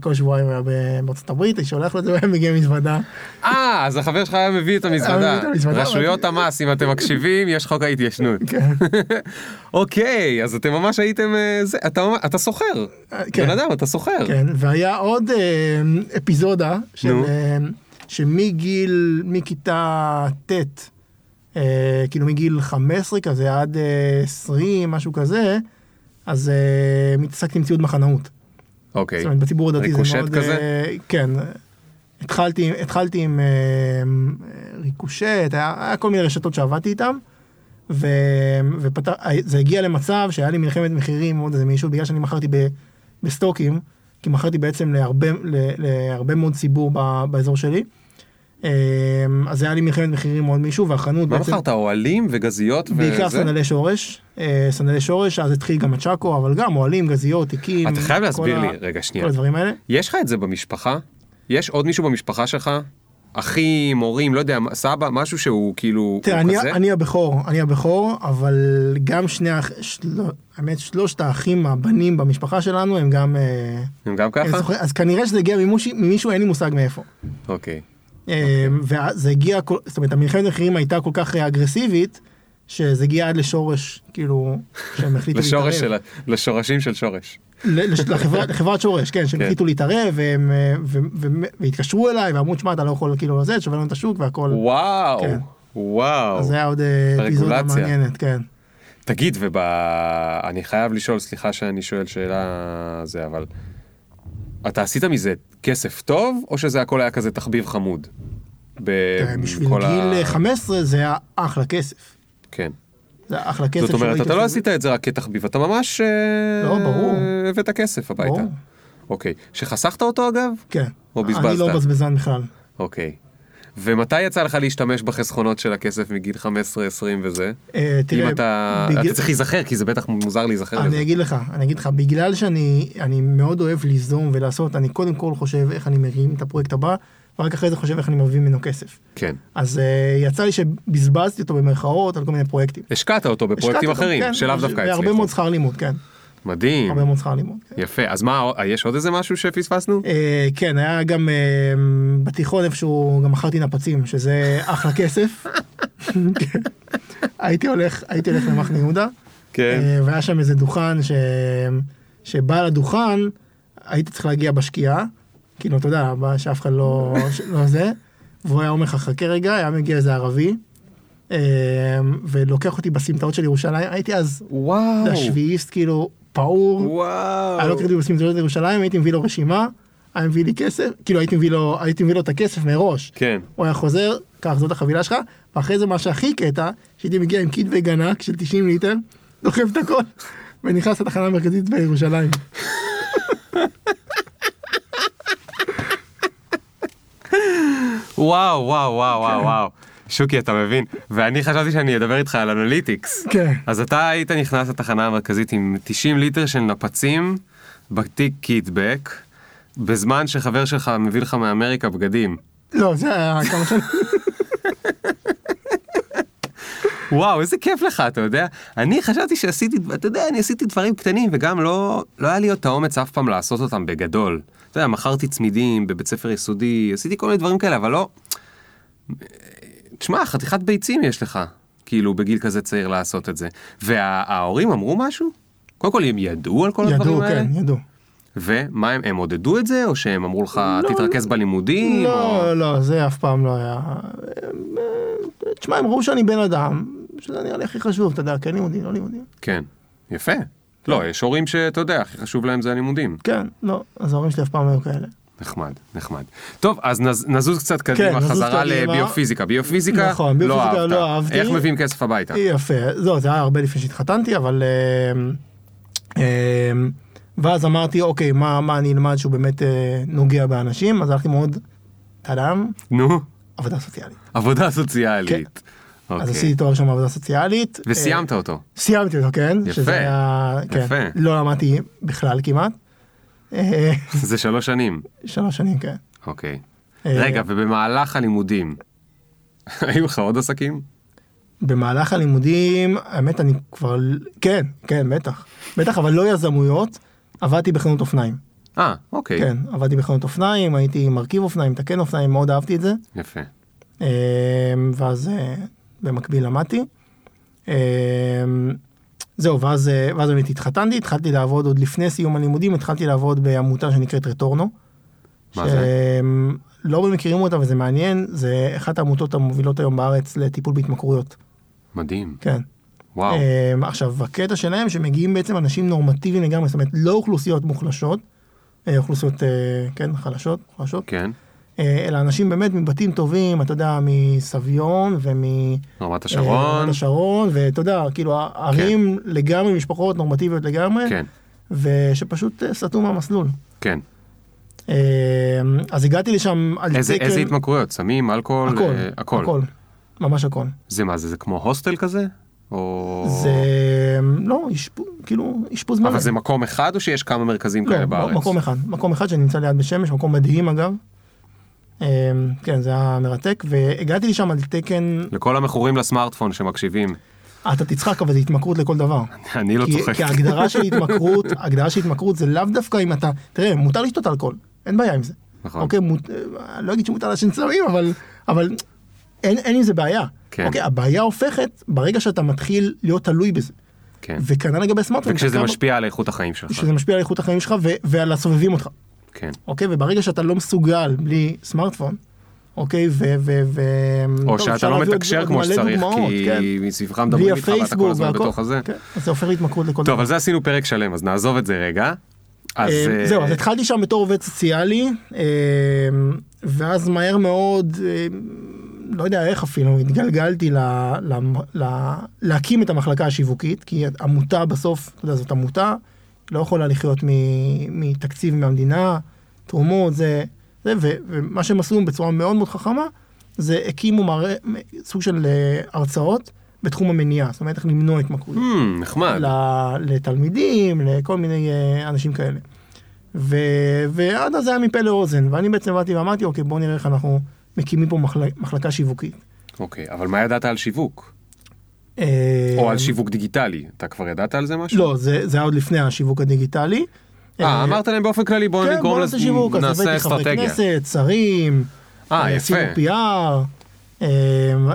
כל שבועיים היה בארצות הברית, הייתי שולח לו את זה והיה מגיע מזוודה. אה, אז החבר שלך היה מביא את המזוודה. את המזוודה, רשויות המס, אם אתם מקשיבים, יש חוק ההתיישנות. כן. אוקיי, אז אתם ממש הייתם... אה, אתה סוחר. כן. בן אדם, אתה סוחר. כן, והיה עוד אה, אפיזודה. אה, שמגיל, מכיתה ט', אה, כאילו מגיל 15 כזה עד אה, 20, משהו כזה, אז אה, מתעסקתי עם ציוד מחנאות. אוקיי. זאת אומרת, בציבור הדתי זה מאוד... כזה? אה, כן. התחלתי, התחלתי עם אה, ריקושט, היה, היה כל מיני רשתות שעבדתי איתן, ו, ופתח, זה הגיע למצב שהיה לי מלחמת מחירים מאוד איזה מישהו, בגלל שאני מכרתי ב, בסטוקים, כי מכרתי בעצם להרבה, להרבה מאוד ציבור ב, באזור שלי. אה, אז היה לי מלחמת מחירים מאוד מישהו, והחנות מה בעצם... מכרת? אוהלים וגזיות וזה? בעיקר סנדלי שורש, אה, סנדלי שורש, אז התחיל גם הצ'אקו, אבל גם אוהלים, גזיות, תיקים. אתה חייב להסביר ה- לי, רגע, שנייה. כל הדברים האלה. יש לך את זה במשפחה? יש עוד מישהו במשפחה שלך? אחים, הורים, לא יודע, סבא, משהו שהוא כאילו... תראה, הוא אני, כזה? אני הבכור, אני הבכור, אבל גם שני, של... האמת, שלושת האחים הבנים במשפחה שלנו הם גם... אה, הם גם הם ככה? זוכרים- אז כנראה שזה הגיע ממישהו, ממישהו, אין לי מושג מאיפה. אוקיי. אה, וזה הגיע, זאת אומרת, המלחמת מחירים הייתה כל כך אה, אגרסיבית, שזה הגיע עד לשורש, כאילו, שהם החליטו לשורש של... להתערב. לשורשים של שורש. לחברת שורש, כן, שהם כן. החליטו להתערב, והם, אה, והתקשרו אליי, ואמרו, תשמע, אתה לא יכול כאילו לזה, תשובר לנו את השוק והכל. וואו, כן. וואו. אז זה היה עוד אה, אפיזודה. מעניינת, כן. תגיד, וב... אני חייב לשאול, סליחה שאני שואל שאלה זה, אבל... אתה עשית מזה כסף טוב, או שזה הכל היה כזה תחביב חמוד? תראה, בשביל גיל ה- 15 זה היה אחלה כסף. כן. זה היה אחלה כסף. זאת אומרת, אתה לא עשית את זה רק כתחביב, אתה ממש... אה, לא, ברור. הבאת כסף הביתה. ברור. אוקיי. שחסכת אותו אגב? כן. או אני בזבזת? לא בזבזן בכלל. אוקיי. ומתי יצא לך להשתמש בחסכונות של הכסף מגיל 15-20 וזה? אה, תראה, אם אתה... בגלל- אתה צריך להיזכר, כי זה בטח מוזר להיזכר לזה. אני אגיד לך, אני אגיד לך, בגלל שאני אני מאוד אוהב ליזום ולעשות, אני קודם כל חושב איך אני מרים את הפרויקט הבא, ורק אחרי זה חושב איך אני מביא ממנו כסף. כן. אז אה, יצא לי שבזבזתי אותו במרכאות על כל מיני פרויקטים. השקעת אותו בפרויקטים אחרים, כן, שלאו דווקא והרבה הצליחו. מאוד שכר לימוד, כן. מדהים. הרבה מאוד שכר לימוד. כן. יפה. אז מה, יש עוד איזה משהו שפספסנו? אה, כן, היה גם אה, בתיכון איפשהו, גם מכרתי נפצים, שזה אחלה כסף. כן. הייתי הולך, הייתי הולך למחנה יהודה, כן. אה, והיה שם איזה דוכן ש... שבעל הדוכן, הייתי צריך להגיע בשקיעה, כאילו, אתה יודע, שאף אחד לא, לא זה, והוא היה אומר לך, חכה רגע, היה מגיע איזה ערבי, אה, ולוקח אותי בסמטאות של ירושלים, הייתי אז, וואו. אתה יודע, שביעיסט, כאילו, פעור. וואו. היה לוקח אותי בסמטאות ירושלים, הייתי מביא לו רשימה, היה מביא לי כסף, כאילו הייתי מביא לו, הייתי מביא לו את הכסף מראש. כן. הוא היה חוזר, קח זאת החבילה שלך, ואחרי זה מה שהכי קטע, שהייתי מגיע עם קיטבג ענק של 90 ליטר, דוחף את הכל, ונכנס לתחנה המרכזית בירושלים. וואו, וואו, וואו, וואו, וואו. שוקי, אתה מבין? ואני חשבתי שאני אדבר איתך על אנליטיקס. כן. אז אתה היית נכנס לתחנה המרכזית עם 90 ליטר של נפצים בתיק קיטבג, בזמן שחבר שלך מביא לך מאמריקה בגדים. לא, זה היה כמה שנים. וואו, איזה כיף לך, אתה יודע? אני חשבתי שעשיתי, אתה יודע, אני עשיתי דברים קטנים, וגם לא, לא היה לי עוד את האומץ אף פעם לעשות אותם בגדול. אתה יודע, מכרתי צמידים בבית ספר יסודי, עשיתי כל מיני דברים כאלה, אבל לא... תשמע, חתיכת ביצים יש לך, כאילו, בגיל כזה צעיר לעשות את זה. וההורים אמרו משהו? קודם כל, הם ידעו על כל הדברים ידעו, האלה? כן, ידעו. ומה הם, הם עודדו את זה, או שהם אמרו לך, לא, תתרכז בלימודים? או... לא, לא, זה אף פעם לא היה. הם, אה, תשמע, הם ראו שאני בן אדם, שזה נראה לי הכי חשוב, אתה יודע, כן לימודים, לא לימודים. כן, יפה. לא, יש הורים שאתה יודע, הכי חשוב להם זה הלימודים. כן, לא, אז ההורים שלי אף פעם לא היו כאלה. נחמד, נחמד. טוב, אז נז, נזוז קצת קדימה, נזוז חזרה. לביופיזיקה. ביופיזיקה, נכון, לא ביופיזיקה אהבת. לא אהבתי. איך מביאים כסף הביתה? יפה, לא, זה היה הרבה לפני שהתחתנתי, אבל... אה, אה, ואז אמרתי, אוקיי, מה, מה אני אלמד שהוא באמת אה, נוגע באנשים? אז הלכתי מאוד, טאדאם, נו, עבודה סוציאלית. עבודה סוציאלית. אז אוקיי. עשיתי תואר שם בעבודה סוציאלית. וסיימת אותו. אה, סיימתי אותו, כן. יפה, היה, כן, יפה. לא למדתי בכלל כמעט. אה, זה שלוש שנים. שלוש שנים, כן. אוקיי. אה, רגע, ובמהלך הלימודים, היו לך עוד עסקים? במהלך הלימודים, האמת אני כבר, כן, כן, בטח. בטח, אבל לא יזמויות, עבדתי בחנות אופניים. אה, אוקיי. כן, עבדתי בחנות אופניים, הייתי מרכיב אופניים, מתקן אופניים, מאוד אהבתי את זה. יפה. אה, ואז אה, במקביל למדתי. אה, זהו, ואז, אה, ואז באמת התחתנתי, התחלתי לעבוד עוד לפני סיום הלימודים, התחלתי לעבוד בעמותה שנקראת רטורנו. מה זה? לא מכירים אותה וזה מעניין, זה אחת העמותות המובילות היום בארץ לטיפול בהתמכרויות. מדהים. כן. וואו. Um, עכשיו, הקטע שלהם שמגיעים בעצם אנשים נורמטיביים לגמרי, זאת אומרת, לא אוכלוסיות מוחלשות, אה, אוכלוסיות, uh, כן, חלשות, חלשות, כן. Uh, אלא אנשים באמת מבתים טובים, אתה יודע, מסביון ומ... רמת אה, השרון. רמת השרון, ואתה יודע, כאילו, ערים לגמרי, משפחות נורמטיביות לגמרי, כן, ושפשוט אה, סטו מהמסלול. כן. אה, אז הגעתי לשם על איזה תקן... איזה התמכרויות? סמים, אלכוהול? הכל, אה, הכל. הכל, ממש הכל. זה מה זה? זה כמו הוסטל כזה? או... זה לא, אשפוז, כאילו, אשפוז מלא. אבל זה מקום אחד או שיש כמה מרכזים כאלה לא, בארץ? מקום אחד, מקום אחד שנמצא ליד בית שמש, מקום מדהים אגב. אה, כן, זה היה מרתק, והגעתי לשם על תקן, לכל המכורים לסמארטפון שמקשיבים. אתה תצחק, אבל זה התמכרות לכל דבר. אני לא צוחק. כי ההגדרה של התמכרות, ההגדרה של התמכרות זה לאו דווקא אם אתה, תראה, מותר לשתות אלכוהול, אין בעיה עם זה. נכון. אוקיי, מות, לא אגיד שמותר לעשן סמים, אבל, אבל אין, אין עם זה בעיה. כן. אוקיי, הבעיה הופכת ברגע שאתה מתחיל להיות תלוי בזה. כן. וכנ"ל לגבי סמארטפון. וכשזה משפיע על איכות החיים שלך. שזה משפיע על איכות החיים שלך ו- ועל הסובבים אותך. כן. אוקיי, וברגע שאתה לא מסוגל בלי סמארטפון, אוקיי, ו... ו, ו או טוב, שאתה לא מתקשר כמו שצריך, דוגמאות, כן. כי מסביבך בלי מדברים איתך ואתה כל הזמן והכל, בתוך הזה. כן, אז זה הופך להתמכרות לכל טוב, על זה עשינו פרק שלם, אז נעזוב את זה רגע. אז... אה, אה, זהו, אז התחלתי שם בתור עובד סוציאלי, אה, ואז מהר מאוד, לא יודע איך אפילו, התגלגלתי ל, ל, ל, להקים את המחלקה השיווקית, כי עמותה בסוף, אתה יודע, זאת עמותה, לא יכולה לחיות מתקציב מהמדינה, תרומות, זה, זה ו, ומה שהם עשו בצורה מאוד מאוד חכמה, זה הקימו מראה, סוג של אה, הרצאות בתחום המניעה, זאת אומרת איך למנוע התמכרות. Hmm, נחמד. ל- לתלמידים, לכל מיני אה, אנשים כאלה. ו... ועד אז זה היה מפה לאוזן, ואני בעצם באתי ואמרתי, אוקיי, בוא נראה איך אנחנו מקימים פה מחל... מחלקה שיווקית. אוקיי, אבל מה ידעת על שיווק? אה, או על שיווק דיגיטלי? אתה כבר ידעת על זה משהו? לא, זה, זה היה עוד לפני השיווק הדיגיטלי. אה, אמרת להם באופן כללי, בואו כן, נגרום בוא לזה, נעשה שיווק, אז הבאתי חברי אסטרטגיה. כנסת, שרים, אה, עשינו יפה. PR, אה,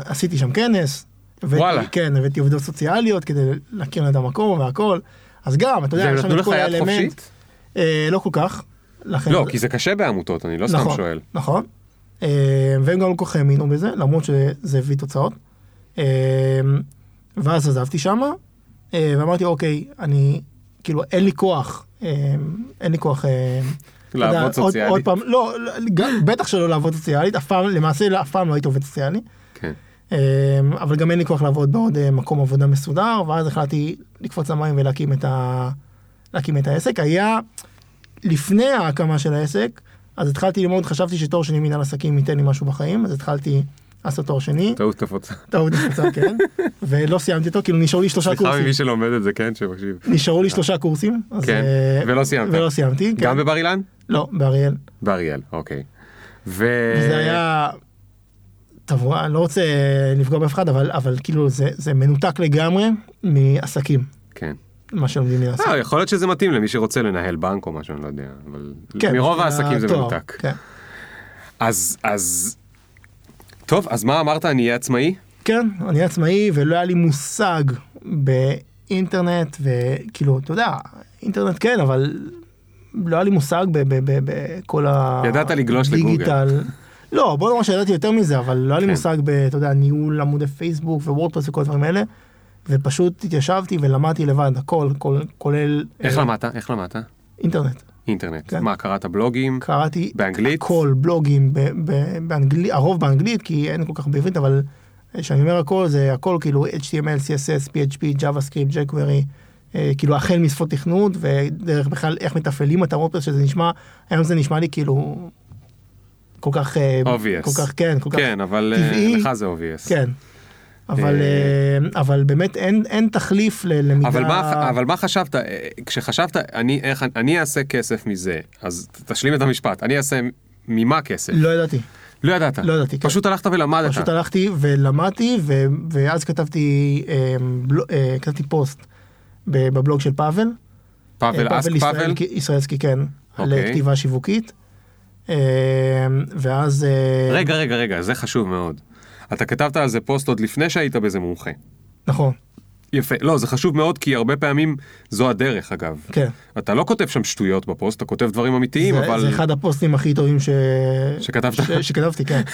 עשיתי שם כנס. הבאתי- וואלה. כן, הבאתי עובדות סוציאליות כדי להכיר את המקום והכל. אז גם, אתה יודע, יש שם את כל האלמנט. אה, לא כל כך. לכן לא, כי זה קשה בעמותות, אני לא סתם נכון, שואל. נכון. אה, והם גם לא כל כך האמינו בזה, למרות שזה הביא תוצאות. ואז עזבתי שמה, אה, ואמרתי, אוקיי, אני, כאילו, אין לי כוח, אה, אין לי כוח... אה, אתה יודע, לעבוד עוד- סוציאלית. עוד פעם, לא, גם- בטח שלא לעבוד סוציאלית, אף פעם, למעשה אף פעם לא הייתי עובד סוציאלי. כן. אבל גם אין לי כוח לעבוד בעוד מקום עבודה מסודר, ואז החלטתי לקפוץ למים ולהקים את, ה... להקים את העסק. היה, לפני ההקמה של העסק, אז התחלתי ללמוד, חשבתי שתואר שני מנהל עסקים ייתן לי משהו בחיים, אז התחלתי, אז התואר שני, טעות נפוצה. טעות נפוצה, כן, ולא סיימתי אותו, כאילו נשארו לי שלושה סליחה קורסים. ממי שלומד את זה, כן, שמקשיב. נשארו לי שלושה קורסים. כן, אה, ולא סיימת. ולא סיימתי, כן. גם בבר אילן? לא, באריאל. באריאל, אוקיי. ו... זה היה... טוב, אני לא רוצה לפגוע באף אחד, אבל, אבל כאילו זה, זה מנותק לגמרי מעסקים, כן. מה שלומדים לעשות. אה, יכול להיות שזה מתאים למי שרוצה לנהל בנק או משהו, אני לא יודע, אבל כן, מרוב העסקים זה מנותק. כן. אז, אז... טוב, אז מה אמרת, אני אהיה עצמאי? כן, אני עצמאי ולא היה לי מושג באינטרנט, וכאילו, אתה יודע, אינטרנט כן, אבל לא היה לי מושג בכל ה... ידעת לגלוש לגוגל. לא, בוא נאמר שידעתי יותר מזה, אבל לא היה לי כן. מושג ב, אתה יודע, ניהול עמודי פייסבוק ווורדפרס וכל הדברים האלה, ופשוט התיישבתי ולמדתי לבד, הכל, כל, כולל... איך אה, למדת? איך למדת? אינטרנט. אינטרנט. כן. מה, קראת בלוגים? קראתי באנגלית? הכל, בלוגים, ב- ב- באנגלית, הרוב באנגלית, כי אין כל כך בעברית, אבל כשאני אומר הכל, זה הכל כאילו HTML, CSS, PHP, JavaScript, jQuery, אה, כאילו החל משפות תכנות, ודרך בכלל איך מתפעלים את הוורדפרס, שזה נשמע, היום זה נשמע לי כאילו כל כך, אה, Obvious. כל כך, כן, כל כך כן, אבל אה, טבעי. לך זה obvious. כן. אבל, אה, אה, אבל באמת אין, אין תחליף ללמידה. אבל מה, אבל מה חשבת, אה, כשחשבת, אני, איך, אני אעשה כסף מזה, אז תשלים את המשפט, אני אעשה ממה כסף? לא ידעתי. לא ידעת. לא ידעתי, כן. פשוט הלכת ולמדת. פשוט הלכתי ולמדתי, ו, ואז כתבתי, אה, בל, אה, כתבתי פוסט בבלוג של פאבל. פאבל. אסק פאבל? ישראל- ישראלסקי, כן, אוקיי. כתיבה שיווקית. אה, ואז... אה, רגע, רגע, רגע, זה חשוב מאוד. אתה כתבת על זה פוסט עוד לפני שהיית בזה מומחה. נכון, יפה. לא, זה חשוב מאוד כי הרבה פעמים זו הדרך אגב. כן. אתה לא כותב שם שטויות בפוסט, אתה כותב דברים אמיתיים, זה, אבל... זה אחד הפוסטים הכי טובים ש... שכתבת? ש... שכתבתי, כן.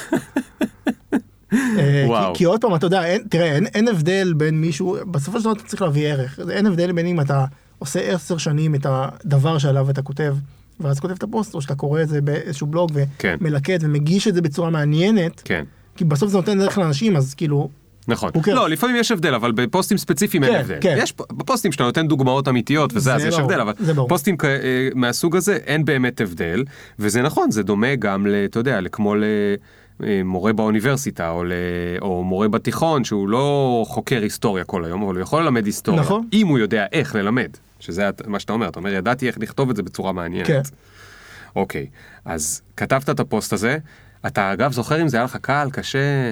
אה, וואו. כי, כי עוד פעם, אתה יודע, אין, תראה, אין, אין הבדל בין מישהו, בסופו של דבר אתה צריך להביא ערך. אין הבדל בין אם אתה עושה עשר שנים את הדבר שעליו אתה כותב, ואז כותב את הפוסט, או שאתה קורא את זה באיזשהו בלוג כן. ומלקט ומגיש את זה בצורה מעניינת, כן. כי בסוף זה נותן ערך לאנשים, אז כאילו, נכון. כן. לא, לפעמים יש הבדל, אבל בפוסטים ספציפיים אין כן, הבדל. כן. יש בפוסטים שאתה נותן דוגמאות אמיתיות וזה, זה אז יש הבדל, אבל. פוסטים אה, מהסוג הזה אין באמת הבדל, וזה נכון, זה דומה גם, ל- אתה יודע, כמו למורה באוניברסיטה, או, ל- או מורה בתיכון, שהוא לא חוקר היסטוריה כל היום, אבל הוא יכול ללמד היסטוריה. נכון. אם הוא יודע איך ללמד, שזה את- מה שאתה אומר, אתה אומר, ידעתי איך לכתוב את זה בצורה מעניינת. כן. אוקיי, אז כתבת את הפוסט הזה, אתה אגב זוכר אם זה היה לך קל, קשה?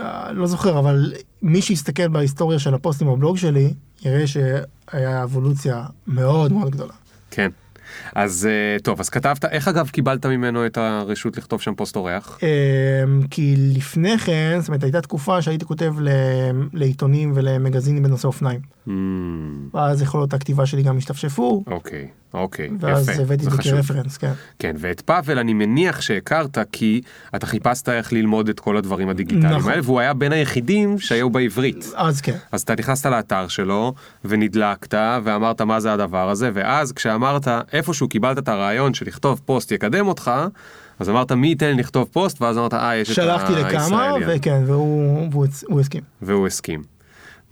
אה, לא זוכר, אבל מי שיסתכל בהיסטוריה של הפוסטים בבלוג שלי, יראה שהיה אבולוציה מאוד מאוד גדולה. כן. אז אה, טוב, אז כתבת, איך אגב קיבלת ממנו את הרשות לכתוב שם פוסט אורח? אמ, כי לפני כן, זאת אומרת, הייתה תקופה שהייתי כותב לעיתונים ולמגזינים בנושא אופניים. Mm, ואז יכולות הכתיבה שלי גם השתפשפו, אוקיי, אוקיי, ואז יפה, הבאתי זה את זה. כרפרנס, כן. כן, ואת פאבל אני מניח שהכרת כי אתה חיפשת איך ללמוד את כל הדברים הדיגיטליים נכון. האלה, והוא היה בין היחידים שהיו בעברית. אז כן. אז אתה נכנסת לאתר שלו ונדלקת ואמרת מה זה הדבר הזה ואז כשאמרת איפשהו קיבלת את הרעיון של לכתוב פוסט יקדם אותך אז אמרת מי ייתן לי לכתוב פוסט ואז אמרת אה יש את שלחתי לכמה, הישראלי הזה." וכן, והוא הסכים. והוא הסכים.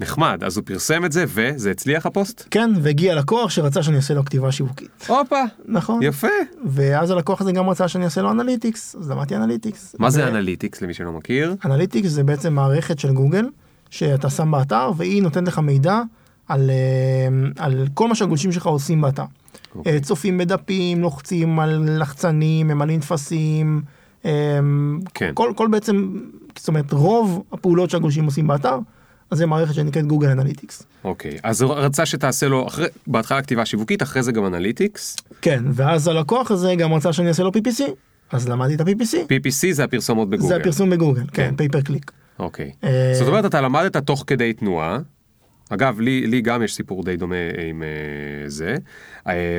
נחמד אז הוא פרסם את זה וזה הצליח הפוסט? כן, והגיע לקוח שרצה שאני אעשה לו כתיבה שיווקית. הופה נכון. יפה. ואז הלקוח הזה גם רצה שאני אעשה לו אנליטיקס, אז למדתי אנליטיקס. מה זה ו- אנליטיקס למי שלא מכיר? אנליטיקס זה בעצם מערכת של גוגל שאתה שם באתר והיא נותנת לך מידע על, אה, על כל מה שהגולשים שלך עושים באתר. אוקיי. אה, צופים בדפים, לוחצים על לחצנים, ממלאים טפסים, אה, כן. כל, כל בעצם, זאת אומרת רוב הפעולות שהגולשים עושים באתר, אז זה מערכת שנקראת גוגל אנליטיקס. אוקיי אז הוא רצה שתעשה לו אחרי בהתחלה כתיבה שיווקית אחרי זה גם אנליטיקס. כן, ואז הלקוח הזה גם רצה שאני אעשה לו PPC, אז למדתי את ה-PPC. PPC זה הפרסומות בגוגל. זה הפרסום בגוגל, כן, כן. פייפר קליק. אוקיי. אה, זאת אומרת, אתה למדת תוך כדי תנועה. אגב, לי, לי גם יש סיפור די דומה עם אה, זה. אה,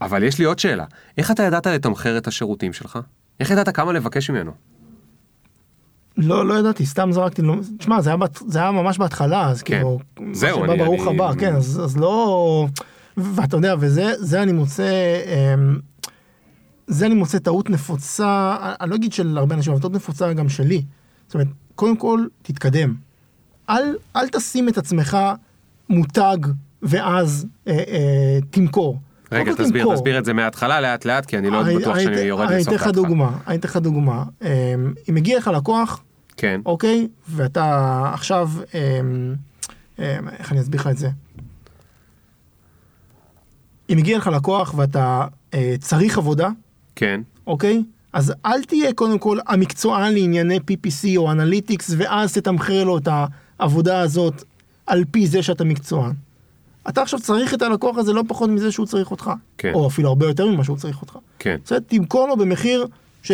אבל יש לי עוד שאלה. איך אתה ידעת לתמחר את השירותים שלך? איך ידעת כמה לבקש ממנו? לא, לא ידעתי, סתם זרקתי, לא, תשמע, זה היה, בת- זה היה ממש בהתחלה, אז כן. כאילו, זהו, אני- ברוך אני- הבא, כן, אז, אז לא, ואתה יודע, וזה זה אני מוצא, אמ, זה אני מוצא טעות נפוצה, אני לא אגיד של הרבה אנשים, אבל טעות נפוצה גם שלי. זאת אומרת, קודם כל, תתקדם. אל, אל תשים את עצמך מותג ואז אה, אה, תמכור. רגע, תסביר, תמכור. תסביר את זה מההתחלה לאט לאט, כי אני לא אני- בטוח אני שאני אתן- יורד אני לסוף אתן לך. דוגמה, אני אתן לך דוגמה. אמ, אם מגיע לך לקוח, כן, אוקיי? ואתה עכשיו, אמ, אמ, איך אני אסביר לך את זה? אם הגיע לך לקוח ואתה אה, צריך עבודה, כן, אוקיי? אז אל תהיה קודם כל המקצוען לענייני PPC או אנליטיקס, ואז תתמחר לו את העבודה הזאת על פי זה שאתה מקצוען. אתה עכשיו צריך את הלקוח הזה לא פחות מזה שהוא צריך אותך. כן. או אפילו הרבה יותר ממה שהוא צריך אותך. כן, בסדר, תמכור לו במחיר ש...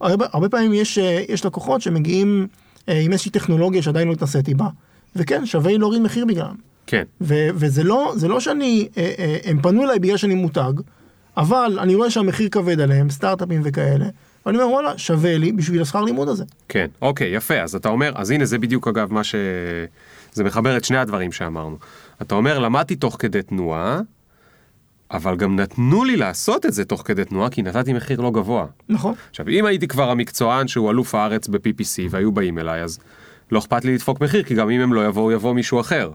הרבה, הרבה פעמים יש, אה, יש לקוחות שמגיעים אה, עם איזושהי טכנולוגיה שעדיין לא התנסיתי בה, וכן, שווה לי להוריד מחיר בגללם. כן, ו- וזה לא, לא שאני, אה, הם פנו אליי בגלל שאני מותג, אבל אני רואה שהמחיר כבד עליהם, סטארט-אפים וכאלה, ואני אומר וואלה, שווה לי בשביל השכר לימוד הזה. כן, אוקיי, יפה, אז אתה אומר, אז הנה זה בדיוק אגב מה ש... זה מחבר את שני הדברים שאמרנו. אתה אומר, למדתי תוך כדי תנועה, אבל גם נתנו לי לעשות את זה תוך כדי תנועה, כי נתתי מחיר לא גבוה. נכון? עכשיו, אם הייתי כבר המקצוען שהוא אלוף הארץ ב-PPC והיו באים אליי, אז לא אכפת לי לדפוק מחיר, כי גם אם הם לא יבואו, יבוא מישהו אחר.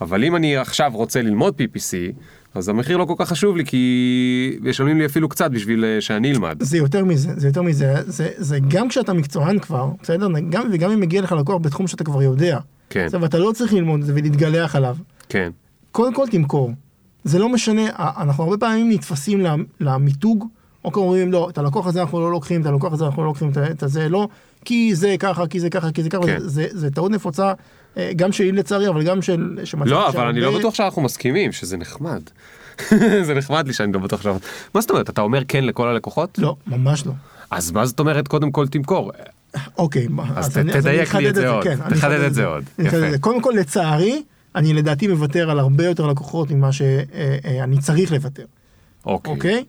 אבל אם אני עכשיו רוצה ללמוד PPC, אז המחיר לא כל כך חשוב לי, כי משלמים לי אפילו קצת בשביל אה, שאני אלמד. זה יותר מזה, זה יותר מזה, זה, זה גם כשאתה מקצוען כבר, בסדר? גם, וגם אם מגיע לך לקוח בתחום שאתה כבר יודע. כן, בסדר, ואתה לא צריך ללמוד את זה ולהתגלח עליו. כן, קודם כל תמכור. זה לא משנה, אנחנו הרבה פעמים נתפסים למ- למיתוג, או כאילו אומרים לא, את הלקוח הזה אנחנו לא לוקחים, את הלקוח הזה אנחנו לא לוקחים, את הזה לא, כי זה ככה, כי זה ככה, כי זה ככה, כן. זה, זה, זה טעות נפוצה, אה, גם שלי לצערי, אבל גם של... לא, אבל אני לא בטוח שאנחנו מסכימים, שזה נחמד. זה נחמד לי שאני לא בטוח שאנחנו... מה זאת אומרת, אתה אומר כן לכל הלקוחות? לא, ממש לא. אז מה זאת אומרת, קודם כל תמכור. אוקיי, אז אני- תדייק לי את זה עוד, כן, תחדד את זה עוד, זה. קודם כל, לצערי, אני לדעתי מוותר על הרבה יותר לקוחות ממה שאני צריך לוותר. אוקיי. אוקיי?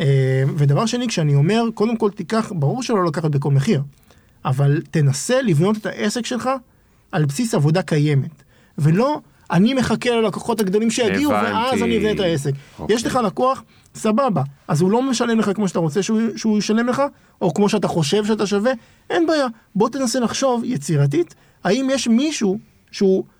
אה, ודבר שני, כשאני אומר, קודם כל תיקח, ברור שלא לקחת בכל מחיר, אבל תנסה לבנות את העסק שלך על בסיס עבודה קיימת, ולא אני מחכה ללקוחות הגדולים שיגיעו. ואז אני אבנה את העסק. אוקיי. יש לך לקוח, סבבה, אז הוא לא משלם לך כמו שאתה רוצה שהוא, שהוא ישלם לך, או כמו שאתה חושב שאתה שווה, אין בעיה. בוא תנסה לחשוב יצירתית, האם יש מישהו שהוא אה, אה, אה,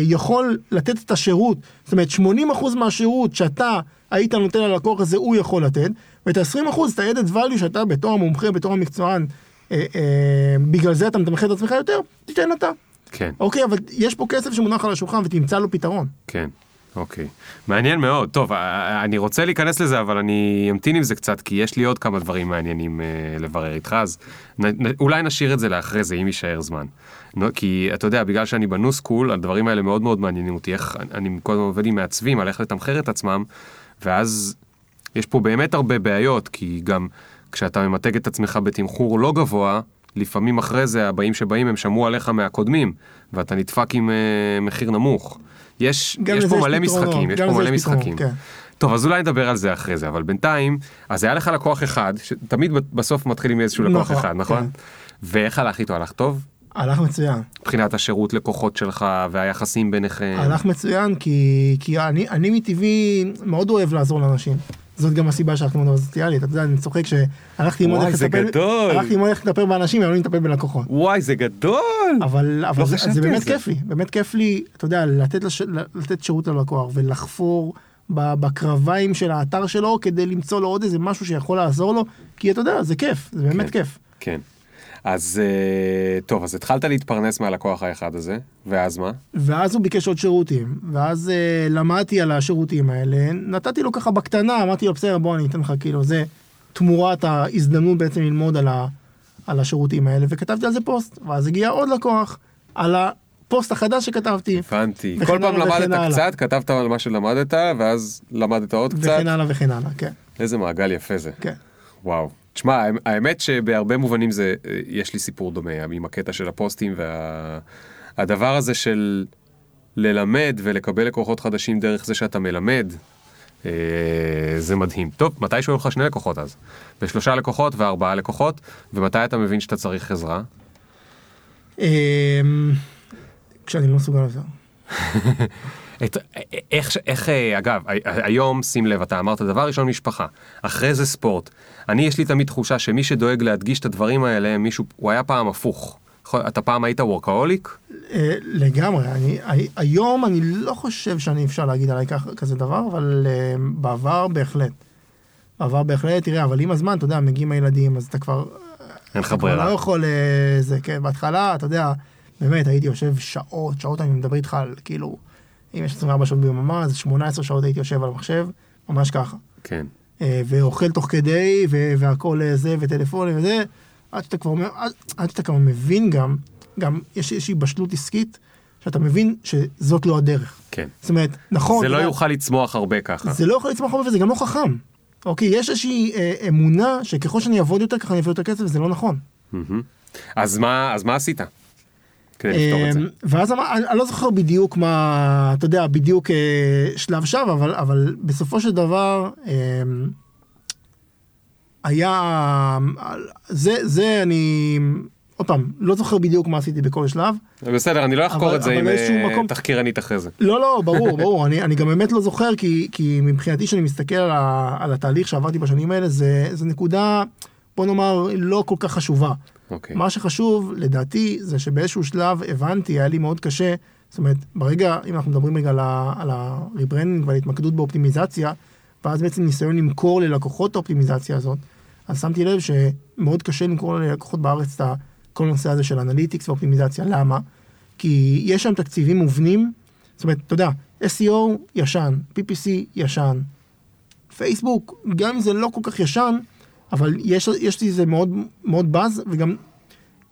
יכול לתת את השירות, זאת אומרת 80% מהשירות שאתה היית נותן ללקוח הזה הוא יכול לתת, ואת ה-20% את ה-added value שאתה בתור המומחה, בתור המקצוען, אה, אה, בגלל זה אתה מתמחר את עצמך יותר, תיתן אתה. כן, אוקיי, אבל יש פה כסף שמונח על השולחן ותמצא לו פתרון. כן. אוקיי. מעניין מאוד. טוב, א- אני רוצה להיכנס לזה, אבל אני אמתין עם זה קצת, כי יש לי עוד כמה דברים מעניינים אה, לברר איתך, אז נ, נ, אולי נשאיר את זה לאחרי זה, אם יישאר זמן. נו, כי אתה יודע, בגלל שאני בניו סקול, הדברים האלה מאוד מאוד מעניינים אותי, איך אני כל הזמן עובד עם מעצבים על איך לתמחר את עצמם, ואז יש פה באמת הרבה בעיות, כי גם כשאתה ממתג את עצמך בתמחור לא גבוה, לפעמים אחרי זה הבאים שבאים הם שמעו עליך מהקודמים, ואתה נדפק עם uh, מחיר נמוך. יש, יש פה מלא משחקים, יש פה מלא יש משחקים. כן. טוב, אז אולי נדבר על זה אחרי זה, אבל בינתיים, אז היה לך לקוח אחד, שתמיד בסוף מתחילים מאיזשהו לקוח נכון, אחד, נכון? כן. ואיך הלך איתו? הלך טוב? הלך מצוין. מבחינת השירות לקוחות שלך והיחסים ביניכם? הלך מצוין כי, כי אני, אני מטבעי מאוד אוהב לעזור לאנשים. זאת גם הסיבה שהלכתי ללמוד סוציאלית. אתה יודע, אני צוחק שהלכתי ללמוד איך לטפל. הלכתי ללמוד איך לטפל באנשים, אבל לא לטפל בלקוחות. וואי, זה גדול! אבל, אבל לא זה, זה באמת זה. כיף לי, באמת כיף לי, אתה יודע, לתת, לש, לתת שירות ללקוח ולחפור בקרביים של האתר שלו כדי למצוא לו עוד איזה משהו שיכול לעזור לו, כי אתה יודע, זה כיף, זה באמת כן. כיף. כן. אז אה, טוב, אז התחלת להתפרנס מהלקוח האחד הזה, ואז מה? ואז הוא ביקש עוד שירותים, ואז אה, למדתי על השירותים האלה, נתתי לו ככה בקטנה, אמרתי לו, בסדר, בוא אני אתן לך כאילו, זה תמורת ההזדמנות בעצם ללמוד על, ה, על השירותים האלה, וכתבתי על זה פוסט, ואז הגיע עוד לקוח על הפוסט החדש שכתבתי, הבנתי. וכן כל פעם וכן למדת. קצת, כתבת על מה שלמדת, ואז למדת עוד קצת. וכן הלאה וכן הלאה, כן, איזה מעגל יפה זה. כן. וואו. תשמע, האמת שבהרבה מובנים זה, אה, יש לי סיפור דומה עם הקטע של הפוסטים והדבר הזה של ללמד ולקבל לקוחות חדשים דרך זה שאתה מלמד, אה, זה מדהים. טוב, מתי שהיו לך שני לקוחות אז? ושלושה לקוחות וארבעה לקוחות, ומתי אתה מבין שאתה צריך עזרה? אמ, כשאני לא מסוגל לזה. את, איך, ש- איך, אה, אגב, היום, שים לב, אתה אמרת דבר ראשון משפחה, אחרי זה ספורט. אני, יש לי תמיד תחושה שמי שדואג להדגיש את הדברים האלה, מישהו, הוא היה פעם הפוך. אתה פעם היית וורקהוליק? אה, לגמרי, אני, היום אני לא חושב שאני אפשר להגיד עליי כך, כזה דבר, אבל אה, בעבר בהחלט. בעבר בהחלט, תראה, אבל עם הזמן, אתה יודע, מגיעים הילדים, אז אתה כבר... אין לך ברירה. לא יכול, זה, כן, בהתחלה, אתה יודע, באמת, הייתי יושב שעות, שעות, אני מדבר איתך על, כאילו, אם יש 24 שעות ביממה, אז 18 שעות הייתי יושב על המחשב, ממש ככה. כן. אה, ואוכל תוך כדי, והכל אה, זה, וטלפונים וזה, עד שאתה כבר עד, עד שאתה כבר מבין גם, גם יש איזושהי בשלות עסקית, שאתה מבין שזאת לא הדרך. כן. זאת אומרת, נכון, זה לא יוכל לצמוח הרבה ככה. זה לא יכול לצמוח הרבה וזה גם לא חכם. אוקיי, יש איזושהי אה, אמונה שככל שאני אעבוד יותר, ככה אני אביא יותר כסף, וזה לא נכון. מהמם. אז מה, אז מה עשית? כדי לפתור את זה. אמ, ואז אמר, אני, לא זוכר בדיוק מה, אתה יודע, בדיוק אה, שלב שם, אבל, אבל בסופו של דבר אמ, היה, זה, זה אני, עוד פעם, לא זוכר בדיוק מה עשיתי בכל שלב. בסדר, אני לא אחקור אבל- את זה עם אה, מקום- תחקירנית אחרי זה. לא, לא, ברור, ברור, אני, אני גם באמת לא זוכר, כי, כי מבחינתי שאני מסתכל על, ה, על התהליך שעברתי בשנים האלה, זה, זה נקודה, בוא נאמר, לא כל כך חשובה. אוקיי. מה שחשוב, לדעתי, זה שבאיזשהו שלב הבנתי, היה לי מאוד קשה, זאת אומרת, ברגע, אם אנחנו מדברים רגע על ה-rebranding ועל התמקדות באופטימיזציה, ואז בעצם ניסיון למכור ללקוחות האופטימיזציה הזאת, אז שמתי לב שמאוד קשה למכור ללקוחות בארץ את כל הנושא הזה של אנליטיקס ואופטימיזציה. למה? כי יש שם תקציבים מובנים, זאת אומרת, אתה יודע, SEO ישן, PPC ישן, פייסבוק, גם אם זה לא כל כך ישן, אבל יש, יש לי זה מאוד מאוד באז, וגם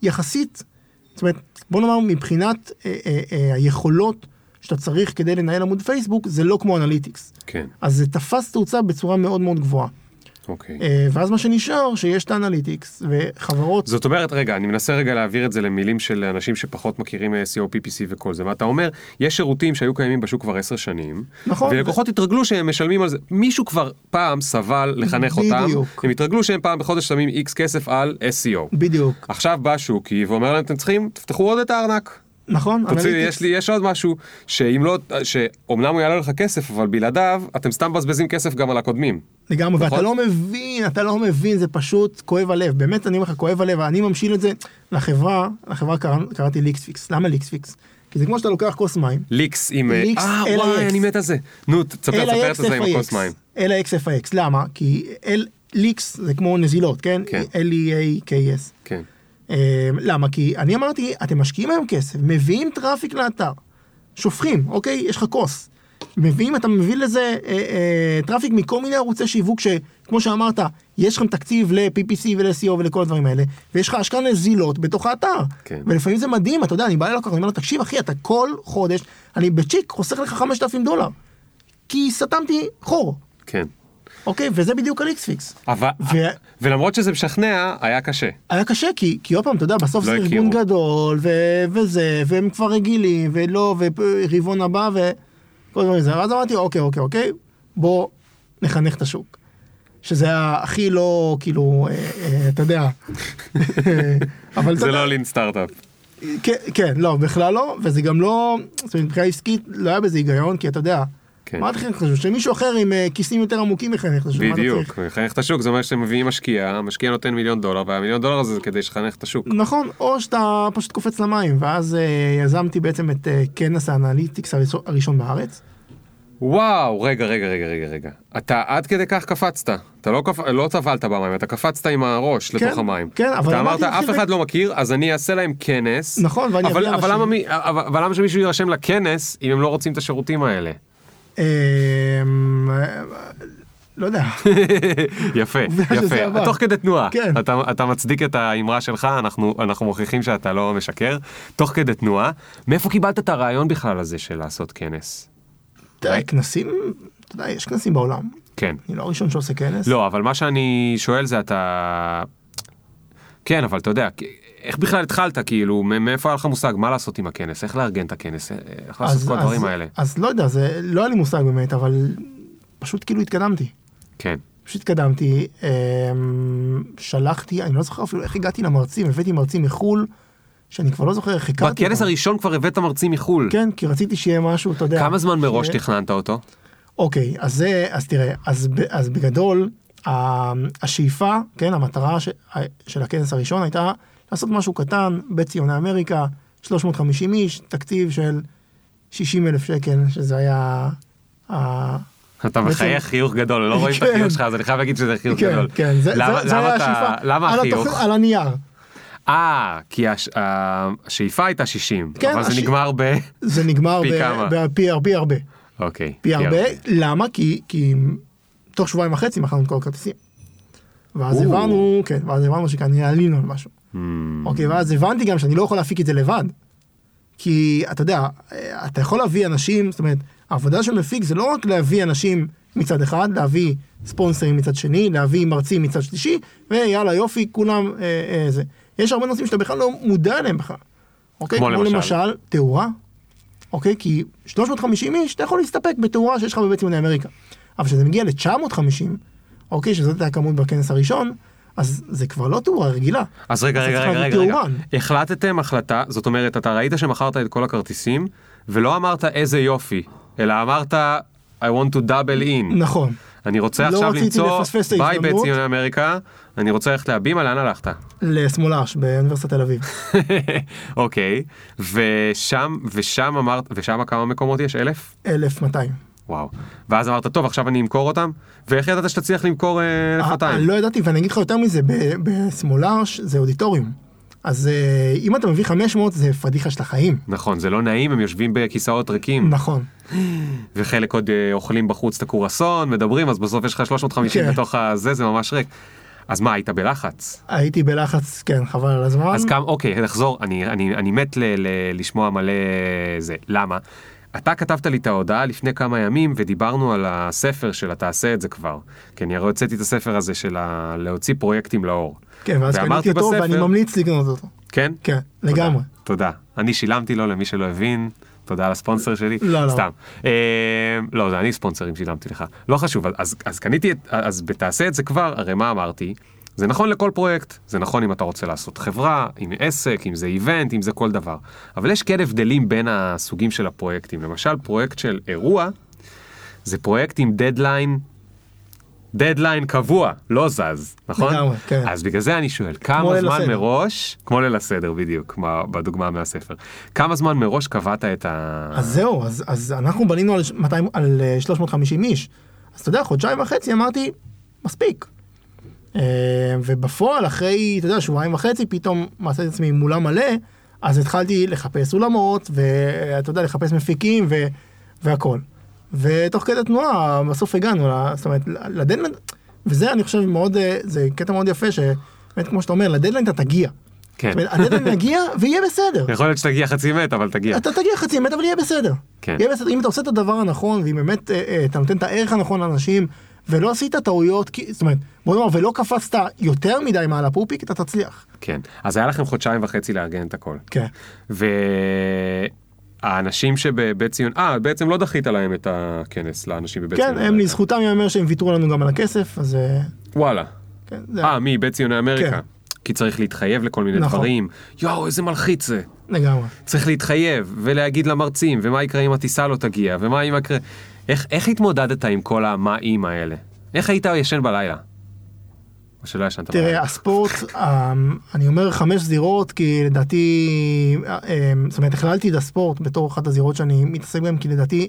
יחסית, זאת אומרת, בוא נאמר מבחינת אה, אה, אה, היכולות שאתה צריך כדי לנהל עמוד פייסבוק, זה לא כמו אנליטיקס. כן, אז זה תפס תאוצה בצורה מאוד מאוד גבוהה. אוקיי. אה, ואז מה שנשאר, שיש את האנליטיקס, וחברות, זאת אומרת, רגע, אני מנסה רגע להעביר את זה למילים של אנשים שפחות מכירים אה, SEO, PPC וכל זה, ואתה אומר, יש שירותים שהיו קיימים בשוק כבר עשר שנים, נכון, ולקוחות התרגלו שהם משלמים על זה, מישהו כבר פעם סבל לחנך אותם, בדיוק. הם התרגלו שהם פעם בחודש שמים איקס כסף על SEO. בדיוק, עכשיו בא שוקי ואומר להם, אתם צריכים, תפתחו עוד את הארנק. נכון, תוציא, אנליטיקס. יש לי, יש עוד משהו, שאם לא, שאומנם הוא יעלה לך כסף, אבל בלעדיו, אתם סתם מבזבזים כסף גם על הקודמים. לגמרי, ואתה נכון? לא מבין, אתה לא מבין, זה פשוט כואב הלב, באמת אני אומר לך, כואב הלב, אני ממשיל את זה לחברה, לחברה קרא, קראתי LeaksFix, למה LeaksFix? כי זה כמו שאתה לוקח כוס מים, leaks עם... אה, leaks אה, leaks. וואי, אני מת על זה. נו, תספר, תספר את זה עם הכוס מים. LeaksFix, למה? כי L- leaks זה כמו נזילות, כן? כן. L-E-A-K-S. כן. אה, למה? כי אני אמרתי, אתם משקיעים היום כסף, מביאים traffic לאתר, שופכים, אוקיי? יש לך כוס. מביאים, אתה מביא לזה אה, אה, traffic מכל מיני ערוצי שיווק שכמו שאמרת, יש לכם תקציב ל-PPC ול-SEO ולכל הדברים האלה, ויש לך השקעה נזילות בתוך האתר. כן. ולפעמים זה מדהים, אתה יודע, אני בא ללקוח, אני אומר לו, תקשיב אחי, אתה כל חודש, אני בצ'יק חוסך לך 5,000 דולר. כי סתמתי חור, כן. אוקיי? וזה בדיוק על-איקספיקס. אבל, ו- ולמרות שזה משכנע, היה קשה. היה קשה, כי, כי עוד פעם, אתה יודע, בסוף לא זה הכירו. ארגון גדול, ו- וזה, והם כבר רגילים, ולא, ורבעון הבא, וכל הדברים הזה. ואז אמרתי, אוקיי, אוקיי, אוקיי, בוא נחנך את השוק. שזה הכי לא, כאילו, אה, אה, אתה יודע. אבל אתה זה לא לין סטארט-אפ. כן, כן, לא, בכלל לא, וזה גם לא, זאת אומרת, מבחינה עסקית לא היה בזה היגיון, כי אתה יודע, כן. מה אתה חושב? שמישהו אחר עם אה, כיסים יותר עמוקים יחנך צריך? בדיוק, לחנך את השוק, זה אומר שאתם מביאים משקיע, המשקיע נותן מיליון דולר, והמיליון דולר הזה זה כדי שחנך את השוק. נכון, או שאתה פשוט קופץ למים, ואז אה, יזמתי בעצם את אה, כנס האנליטיקס הראשון- בארץ. וואו, רגע, רגע, רגע, רגע, רגע. אתה עד כדי כך קפצת. אתה לא, קפ... לא טבלת במים, אתה קפצת עם הראש כן, לתוך המים. כן, אבל אתה אמרת, אף אחד לא מכיר, אז אני אעשה להם כנס. נכון, ואני אבל, אביא אבל, למה, אנשים. מי- אבל, אבל למה שמישהו יירשם לכנס אם הם לא רוצים את השירותים האלה? אה, לא יודע, יפה, יפה. תוך כדי תנועה. כן. אתה, אתה מצדיק את האמרה שלך, אנחנו, אנחנו מוכיחים שאתה לא משקר. תוך כדי תנועה. מאיפה קיבלת את הרעיון בכלל הזה של לעשות כנס? תראה, כנסים, אתה יודע, יש כנסים בעולם, כן. אני לא הראשון שעושה כנס. לא, אבל מה שאני שואל זה אתה... כן, אבל אתה יודע, איך בכלל התחלת, כאילו, מאיפה היה לך מושג, מה לעשות עם הכנס, איך לארגן את הכנס, איך לעשות את כל הדברים האלה. אז לא יודע, זה לא היה לי מושג באמת, אבל פשוט כאילו התקדמתי. כן, פשוט התקדמתי, אמ, שלחתי, אני לא זוכר אפילו איך הגעתי למרצים, הבאתי מרצים מחו"ל, שאני כבר לא זוכר איך הכרתי בכנס. הראשון כבר הבאת מרצים מחו"ל. כן, כי רציתי שיהיה משהו, אתה יודע. כמה זמן מראש תכננת אותו? אוקיי, אז זה, אז תראה, אז, אז בגדול, השאיפה, כן, המטרה ש, של הכנס הראשון הייתה לעשות משהו קטן בציוני אמריקה, 350 איש, תקציב של 60 אלף שקל, שזה היה אתה מחייך חיוך גדול, לא רואים את כן. החיוך שלך, אז אני חייב להגיד שזה חיוך כן, גדול. כן, זה, למה- זה, היה השאיפה. למה החיוך? על הנייר. אה, כי הש- השאיפה הייתה 60, כן, אבל זה נגמר ב... זה נגמר פי הרבה הרבה. אוקיי. פי הרבה. למה? כי, תוך שבועיים וחצי מכרנו את כל הכרטיסים. ואז. הבנו, כן, ואז הבנו שכנראה עלינו על משהו. Hmm, אוקיי, ואז הבנתי גם שאני לא יכול להפיק את זה לבד. כי אתה יודע, אתה יכול להביא אנשים, זאת אומרת, העבודה של מפיק זה לא רק להביא אנשים מצד אחד, להביא ספונסרים מצד שני, להביא מרצים מצד שלישי, ויאללה יופי, כולם אה, אה, זה. יש הרבה נושאים שאתה בכלל לא מודע אליהם בכלל. אוקיי? כמו כמו למשל? למשל, תאורה. אוקיי? כי 350 איש, אתה יכול להסתפק בתאורה שיש לך בבית ציוני אמריקה. אבל כשזה מגיע ל-950, אוקיי, שזאת הייתה הכמות בכנס הראשון, אז זה כבר לא תאורה רגילה. אז רגע, רגע, רגע, רגע, רגע. החלטתם החלטה, זאת אומרת, אתה ראית שמכרת את כל הכרטיסים, ולא אמרת איזה יופי, אלא אמרת, I want to double in. נכון. אני רוצה לא עכשיו למצוא ביי בית ההזדמנות. ציוני אמריקה, אני רוצה ללכת להבימה, לאן הלכת? לשמאלש באוניברסיטת תל אביב. אוקיי, ושם, ושם אמרת, ושם כמה מקומות יש? אלף? 1200. וואו. ואז אמרת, טוב, עכשיו אני אמכור אותם? ואיך ידעת שתצליח למכור אה, אה, 1200? לא ידעתי, ואני אגיד לך יותר מזה, ב- בשמאלש זה אודיטוריום. אז אה, אם אתה מביא 500 זה פדיחה של החיים. נכון, זה לא נעים, הם יושבים בכיסאות ריקים, נכון. וחלק עוד אה, אוכלים בחוץ את הקורסון, מדברים, אז בסוף יש לך 350 כן. בתוך הזה, זה ממש ריק. אז מה, היית בלחץ? הייתי בלחץ, כן, חבל על הזמן. אז כמה, אוקיי, נחזור, אני, אני, אני מת ל, ל, לשמוע מלא זה. למה? אתה כתבת לי את ההודעה לפני כמה ימים ודיברנו על הספר של התעשה את זה כבר. כי אני הרי הוצאתי את הספר הזה של ה... להוציא פרויקטים לאור. כן, ואז קניתי אותו בספר- ואני ממליץ לקנות אותו. כן? כן, תודה, לגמרי. תודה. אני שילמתי לו למי שלא הבין. תודה על הספונסר שלי. לא, לא. סתם. אה, לא, זה אני ספונסרים שילמתי לך. לא חשוב, אז, אז קניתי את, אז בתעשה את זה כבר, הרי מה אמרתי? זה נכון לכל פרויקט, זה נכון אם אתה רוצה לעשות חברה, עם עסק, אם זה event, אם זה כל דבר. אבל יש כן הבדלים בין הסוגים של הפרויקטים. למשל, פרויקט של אירוע, זה פרויקט עם דדליין, דדליין קבוע, לא זז, נכון? לגמרי, כן. אז בגלל זה אני שואל, כמה זמן הסדר. מראש, כמו ליל הסדר בדיוק, כמו בדוגמה מהספר, כמה זמן מראש קבעת את ה... אז זהו, אז, אז אנחנו בנינו על, 200, על אה, 350 איש. אז אתה יודע, חודשיים וחצי אמרתי, מספיק. אה, ובפועל, אחרי, אתה יודע, שבועיים וחצי, פתאום מצאתי את עצמי עם אולם מלא, אז התחלתי לחפש אולמות, ואתה יודע, לחפש מפיקים ו, והכל. ותוך כדי תנועה, בסוף הגענו, זאת אומרת, לדדליין, וזה אני חושב מאוד, אה, זה קטע מאוד יפה, שבאמת כמו שאתה אומר, לדדליין אתה תגיע. כן. הדדליין יגיע ויהיה בסדר. יכול להיות שתגיע חצי מת, אבל תגיע. אתה תגיע חצי מת אבל יהיה בסדר. כן. יהיה בסדר אם אתה עושה את הדבר הנכון ואם באמת אה, אה, אתה נותן את הערך הנכון לאנשים ולא עשית טעויות כי- זאת אומרת בוא נאמר ולא קפצת יותר מדי מעל הפופיק אתה תצליח. כן. אז היה לכם חודשיים וחצי לארגן את הכל. כן. והאנשים שבבית ציון, אה, בעצם לא דחית להם את הכנס לאנשים בבית ציון. כן הם לזכותם ייאמר שהם ויתרו לנו גם על הכסף אז אה, וואלה. כן, זה אה, מי? בית ציוני אמריקה. כן. כי צריך להתחייב לכל מיני נכון. דברים. יואו, איזה מלחיץ זה. לגמרי. צריך להתחייב ולהגיד למרצים, ומה יקרה אם הטיסה לא תגיע, ומה אם יקרה... איך, איך התמודדת עם כל המה אם האלה? איך היית ישן בלילה? או שלא ישנת תראה בלילה? הספורט אה, אני אומר חמש זירות כי לדעתי אה, אה, זאת אומרת הכללתי את הספורט בתור אחת הזירות שאני מתעסק בהן כי לדעתי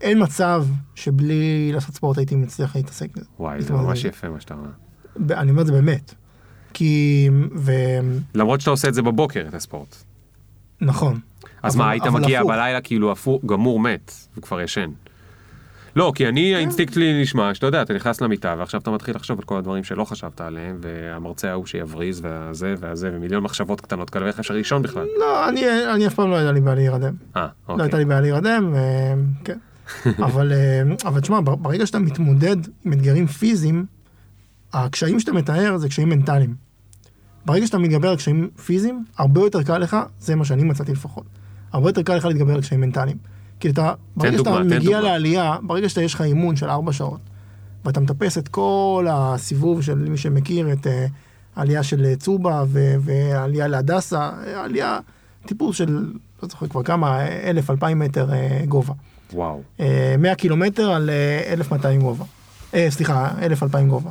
אין מצב שבלי לעשות ספורט הייתי מצליח להתעסק בזה. וואי, זה ממש יפה מה שאתה אומר. אני אומר את זה באמת. כי, למרות שאתה עושה את זה בבוקר, את הספורט. ונכון. אז אבל- מה, היית מגיע הפוך. בלילה כאילו הפוך, גמור מת, וכבר ישן. לא, כי אני, האינסטינקט שלי נשמע, שאתה יודע, אתה נכנס למיטה, ועכשיו אתה מתחיל לחשוב על כל הדברים שלא חשבת עליהם, והמרצה ההוא שיבריז, והזה והזה, ומיליון מחשבות קטנות כאלה, ואיך אפשר לישון בכלל? לא, אני, אני אף פעם לא הייתה לי בעיה להירדם. אה, לא אוקיי. הייתה לי בעיה להירדם, אה, כן. אבל, אה, אבל תשמע, בר- ברגע שאתה מתמודד עם אתגרים פיזיים, הקשיים שאתה מתאר זה קשיים מנטליים. ברגע שאתה מתגבר על קשיים פיזיים, הרבה יותר קל לך, זה מה שאני מצאתי לפחות, הרבה יותר קל לך להתגבר על קשיים מנטליים. כי אתה, ברגע דוגמה, שאתה תן מגיע דוגמה. לעלייה, ברגע שאתה יש לך אימון של ארבע שעות, ואתה מטפס את כל הסיבוב של מי שמכיר את אה, העלייה של אה, צובה ו- והעלייה להדסה, אה, עלייה, טיפוס של, לא זוכר כבר כמה, אלף, אלפיים מטר גובה. וואו. אה, 100 קילומטר על אה, 1,200 גובה. אה, סליחה, 1,200 גובה.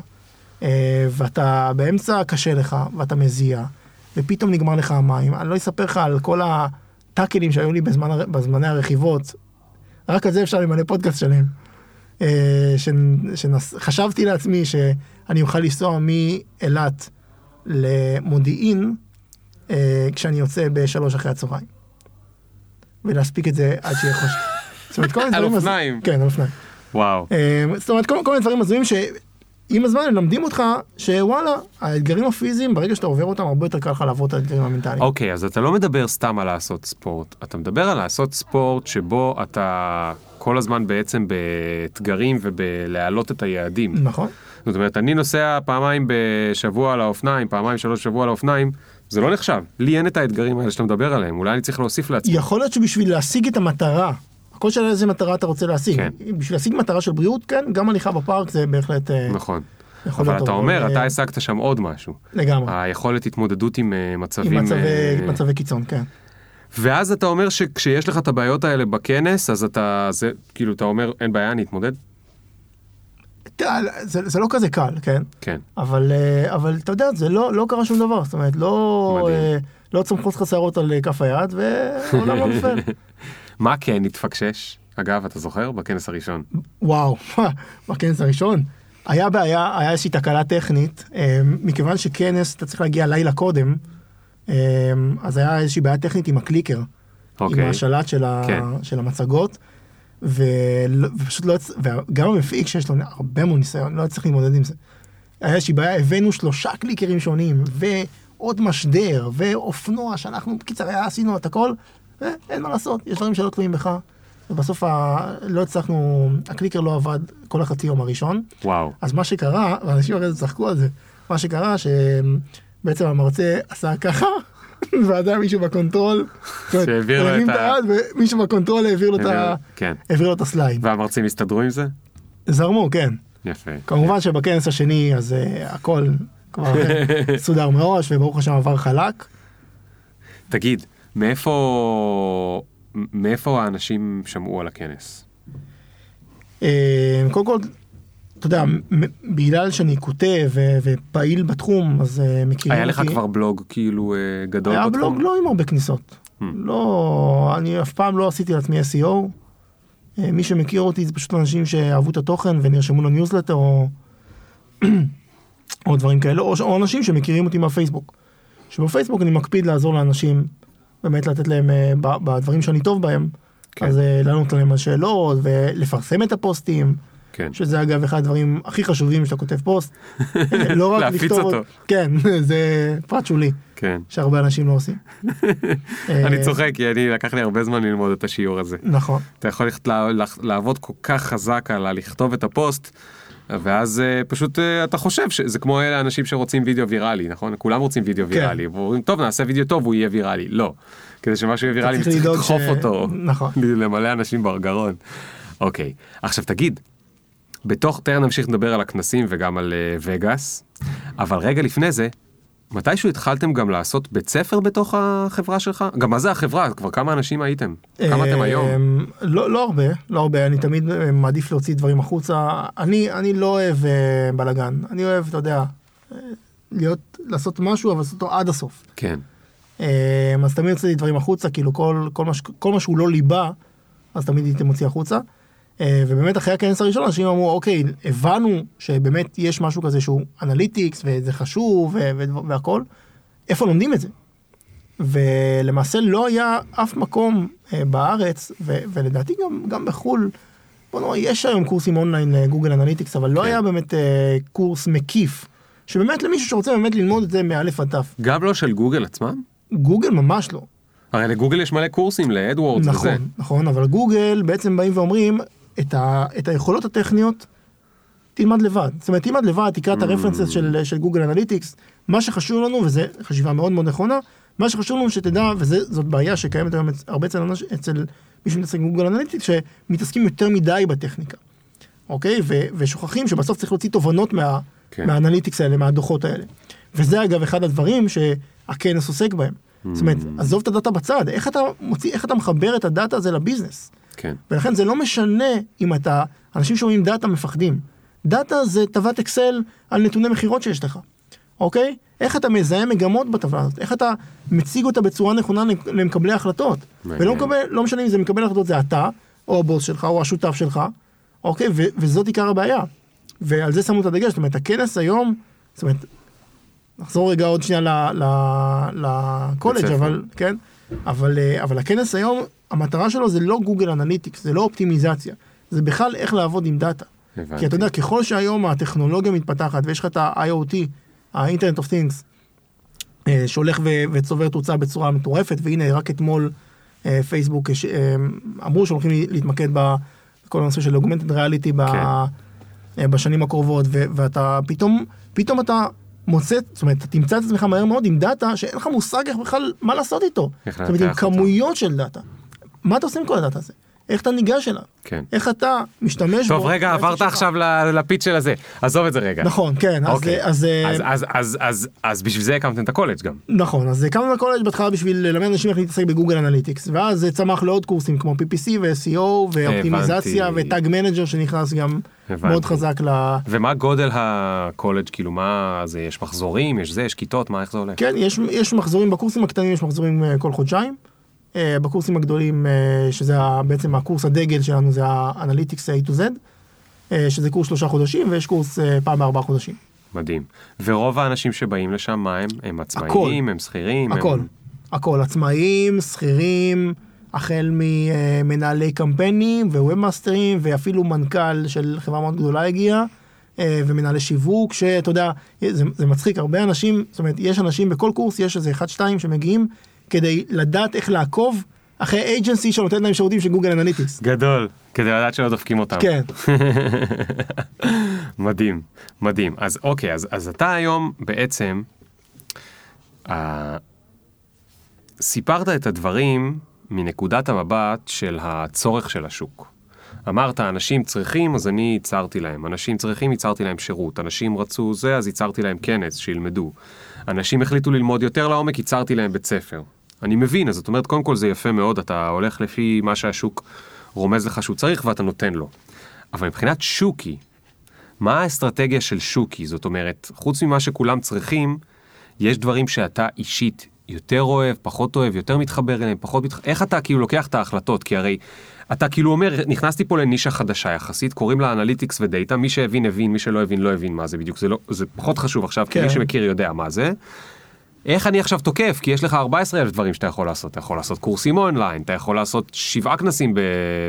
אה, ואתה באמצע קשה לך, ואתה מזיע, ופתאום נגמר לך המים. אני לא אספר לך על כל הטאקלים שהיו לי בזמן, בזמני הרכיבות. רק על זה אפשר למלא פודקאסט שלם. אה, שחשבתי לעצמי שאני אוכל לנסוע מאילת למודיעין אה, כשאני יוצא בשלוש אחרי הצהריים. ולהספיק את זה עד שיהיה חושך. זאת אומרת, כל מיני על דברים... הז- אופניים. כן, על אופניים. וואו. אה, זאת אומרת, כל מיני דברים הזויים שעם הזמן מלמדים אותך שוואלה, האתגרים הפיזיים, ברגע שאתה עובר אותם, הרבה יותר קל לך לעבור את האתגרים המנטליים. אוקיי, אז אתה לא מדבר סתם על לעשות ספורט, אתה מדבר על לעשות ספורט שבו אתה כל הזמן בעצם באתגרים ובלהעלות את היעדים. נכון. זאת אומרת, אני נוסע פעמיים בשבוע על האופניים, פעמיים שלוש שבוע על האופניים, זה לא נחשב. לי אין את האתגרים האלה שאתה מדבר עליהם, אולי אני צריך להוסיף לעצמי. יכול להיות שבשביל להשיג את המטרה, הכל שאלה איזה מטרה אתה רוצה להשיג. כן. בשביל להשיג מטרה של בריאות, כן, גם הליכה בפארק זה בהחלט אה, נכון. אבל אתה אומר, אבל, אתה אה, השגת שם עוד משהו. לגמרי. היכולת התמודדות עם אה, מצבים... עם מצבי, אה, מצבי קיצון, כן. ואז אתה אומר שכשיש לך את הבעיות האלה בכנס, אז אתה, זה, כאילו, אתה אומר, אין בעיה, אני אתמודד? זה, זה לא כזה קל, כן? כן. אבל, אה, אבל אתה יודע, זה לא, לא קרה שום דבר, זאת אומרת, לא, מדהים. אה, לא צומחות לך שערות על אה, כף היד, והעולם לא נופל. מה כן התפקשש? אגב, אתה זוכר? בכנס הראשון. וואו, בכנס הראשון. היה בעיה, היה איזושהי תקלה טכנית, אה, מכיוון שכנס אתה צריך להגיע לילה קודם, אה, אז היה איזושהי בעיה טכנית עם הקליקר, עם אוקיי. השלט של, ה, כן. של המצגות, ולא- ופשוט לא, וגם המפיק שיש לו הרבה מאוד ניסיון, לא הצליח להתמודד עם זה. היה איזושהי בעיה, הבאנו שלושה קליקרים שונים, ועוד משדר, ואופנוע, שאנחנו, בקיצר, עשינו את הכל, ואין מה לעשות, יש דברים שלא תלויים בך. ובסוף ה... לא הצלחנו, הקליקר לא עבד כל החצי יום הראשון. וואו. אז מה שקרה, ואנשים זה צחקו על זה, מה שקרה שבעצם המרצה עשה ככה, היה מישהו ב control, שהעביר לו את ה- ומישהו ב control העביר לו את ה- כן. העביר לו את ה slide. והמרצים הסתדרו עם זה? זרמו, כן. יפה. כמובן שבכנס השני אז אה, הכל כבר סודר מראש וברוך השם עבר חלק. תגיד, מאיפה... מאיפה האנשים שמעו על הכנס? אה, קודם כל, אתה יודע, בגלל שאני כותב ופעיל בתחום אז אה, מכירים היה אותי. לך כבר בלוג כאילו אה, גדול היה בתחום? בלוג לא עם הרבה כניסות. Hmm. לא, אני אף פעם לא עשיתי לעצמי SEO. מי שמכיר אותי זה פשוט אנשים שאהבו את התוכן ונרשמו לניוזלטר או, או דברים כאלה, או, או אנשים שמכירים אותי מהפייסבוק. שבפייסבוק אני מקפיד לעזור לאנשים, באמת לתת להם אה, בדברים שאני טוב בהם, כן. אז אה, לענות להם על שאלות ולפרסם את הפוסטים. כן. שזה אגב אחד הדברים הכי חשובים שאתה כותב פוסט. אה, לא רק להפיץ לכתוב, אותו. כן, זה פרט שולי. כן. שהרבה אנשים לא עושים. אני אה, צוחק כי אני לקח לי הרבה זמן ללמוד את השיעור הזה. נכון. אתה יכול ללכת לעבוד כל כך חזק על לכתוב את הפוסט, ואז אה, פשוט אה, אתה חושב שזה כמו אלה האנשים שרוצים וידאו ויראלי, נכון? כולם רוצים וידאו כן. ויראלי, ואומרים טוב נעשה וידאו טוב הוא יהיה ויראלי, לא. כדי שמשהו יהיה ויראלי צריך לדחוף ש- אותו, נכון. למלא אנשים בגרון. אוקיי, עכשיו תגיד, בתוך, תכף נמשיך לדבר על הכנסים וגם על אה, וגאס, אבל רגע לפני זה, מתישהו התחלתם גם לעשות בית ספר בתוך החברה שלך? גם מה זה החברה? כבר כמה אנשים הייתם? כמה אתם היום? אמ, לא, לא הרבה, לא הרבה, אני תמיד אה, מעדיף להוציא דברים החוצה. אני, אני לא אוהב אה, בלאגן, אני אוהב, אתה יודע, אה, להיות, לעשות משהו, אבל לעשות אותו עד הסוף. כן. אמ, אז תמיד הוצאתי דברים החוצה, כאילו כל, כל, מה, כל מה שהוא לא ליבה, אז תמיד הייתי מוציא החוצה. אה, ובאמת אחרי הכנס הראשון אנשים אמרו, אוקיי, הבנו שבאמת יש משהו כזה שהוא אנליטיקס וזה חשוב והכל, איפה לומדים את זה? ולמעשה לא היה אף מקום אה, בארץ, ולדעתי גם, גם בחו"ל, בוא נאמר, יש היום קורסים אונליין לגוגל אנליטיקס, אבל לא כן. היה באמת אה, קורס מקיף, שבאמת למישהו שרוצה באמת ללמוד את זה מאלף עד תף. גם לא של גוגל עצמם? גוגל ממש לא. הרי לגוגל יש מלא קורסים ל AdWords וזה. נכון, נכון, אבל גוגל בעצם באים ואומרים, את, ה, את היכולות הטכניות, תלמד לבד. זאת אומרת, תלמד לבד, תקרא את ה references של, של גוגל אנליטיקס, מה שחשוב לנו, וזו חשיבה מאוד מאוד נכונה, מה שחשוב לנו שתדע, וזאת בעיה שקיימת היום הרבה אצל, אצל מי שמתעסק עם גוגל אנליטיקס, שמתעסקים יותר מדי בטכניקה, אוקיי? ו, ושוכחים שבסוף צריך להוציא תובנות מה, כן. כן. מהאנליטיקס האלה, מהדוחות האלה. וזה אגב אחד הדברים שהכנס עוסק בהם. זאת אומרת, עזוב את הדאטה בצד, איך אתה מוציא, איך אתה מחבר את הדאטה הזה ל business? כן. ולכן זה לא משנה אם אתה, אנשים שאומרים דאטה מפחדים. דאטה זה תיבת אקסל על נתוני מכירות שיש לך, אוקיי? איך אתה מזהה מגמות בטבלה הזאת, איך אתה מציג אותה בצורה נכונה למקבלי החלטות. ולא מקבל, לא משנה אם זה מקבל החלטות זה אתה, או הבוס שלך, או השותף שלך, אוקיי? ו- וזאת עיקר הבעיה. ועל זה שמו את הדגש, זאת אומרת, הכנס היום, זאת אומרת, נחזור רגע עוד שנייה לקולג'. אבל, כן? אבל, אה, אבל הכנס היום, המטרה שלו זה לא גוגל אנליטיקס, זה לא אופטימיזציה, זה בכלל איך לעבוד עם דאטה. הבנתי. כי אתה יודע, ככל שהיום הטכנולוגיה מתפתחת ויש לך את ה-IoT, ה-Internet of Things, אה, שהולך ו- וצובר תאוצה בצורה מטורפת, והנה רק אתמול אה, פייסבוק הש- אה, אמרו שהולכים להתמקד בכל הנושא של augmented reality ב- כן. אה, בשנים הקרובות, ו- ואתה פתאום, פתאום אתה מוצא, זאת אומרת, אתה תמצא את עצמך מהר מאוד עם דאטה שאין לך מושג איך בכלל, מה לעשות איתו. זאת אומרת, עם. כמויות של דאטה. מה אתה עושה עם כל הדאטה הזה? איך אתה ניגש אליו? כן. איך אתה משתמש בו? טוב, רגע, עברת שלך? עכשיו לפיץ' של הזה. עזוב את זה רגע. נכון, כן, אז, אוקיי. אז, אה, אז, אז, אז, אז, אז בשביל זה הקמתם את הקולג' גם. נכון, אז הקמנו ת'קולג' בהתחלה בשביל ללמד אנשים איך להתעסק בגוגל אנליטיקס, ואז זה צמח לעוד קורסים כמו PPC ו-SEO ואופטימיזציה. ו Tag Manager שנכנס גם הבנתי. מאוד חזק ל... ומה גודל הקולג' כאילו מה זה יש מחזורים יש זה יש כיתות מה איך זה הולך? כן, יש, יש מחזורים, בקורסים הקטנים יש מחזורים אה, כל חודשיים. אה, בקורסים הגדולים, אה, שזה בעצם הקורס הדגל שלנו, זה האנליטיקס A to Z, אה, שזה קורס שלושה חודשים, ויש קורס פעם בארבעה חודשים. מדהים. ורוב האנשים שבאים לשם מה הם? הם עצמאים הכל. הם שכירים הכל, הם... הכל, עצמאים, שכירים, החל ממנהלי קמפיינים ו-webmasterים, ואפילו מנכ"ל של חברה מאוד גדולה הגיע, ומנהלי שיווק, שאתה יודע, זה, זה מצחיק, הרבה אנשים, זאת אומרת, יש אנשים בכל קורס, יש איזה אחד, שתיים שמגיעים כדי לדעת איך לעקוב אחרי agency שנותן להם שירותים של גוגל אנליטיקס. גדול כדי לדעת שלא דופקים אותם. כן, מדהים מדהים אז אוקיי אז אז אתה היום בעצם. אה, סיפרת את הדברים מנקודת המבט של הצורך של השוק. אמרת אנשים צריכים אז אני ייצרתי להם אנשים צריכים ייצרתי להם שירות אנשים רצו זה אז ייצרתי להם כנס שילמדו. אנשים החליטו ללמוד יותר לעומק ייצרתי להם בית ספר. אני מבין אז זאת אומרת קודם כל זה יפה מאוד אתה הולך לפי מה שהשוק רומז לך שהוא צריך ואתה נותן לו. אבל מבחינת שוקי מה האסטרטגיה של שוקי? זאת אומרת, חוץ ממה שכולם צריכים, יש דברים שאתה אישית יותר אוהב, פחות אוהב, יותר מתחבר אליהם, פחות מתחבר... איך אתה כאילו לוקח את ההחלטות? כי הרי אתה כאילו אומר, נכנסתי פה לנישה חדשה יחסית, קוראים לה אנליטיקס ודאטה, מי שהבין הבין, מי שלא הבין לא הבין מה זה בדיוק, זה, לא, זה פחות חשוב עכשיו, כי כן. מי שמכיר יודע מה זה. איך אני עכשיו תוקף? כי יש לך 14 אלף דברים שאתה יכול לעשות. אתה יכול לעשות קורסים אונליין, אתה יכול לעשות שבעה כנסים ב-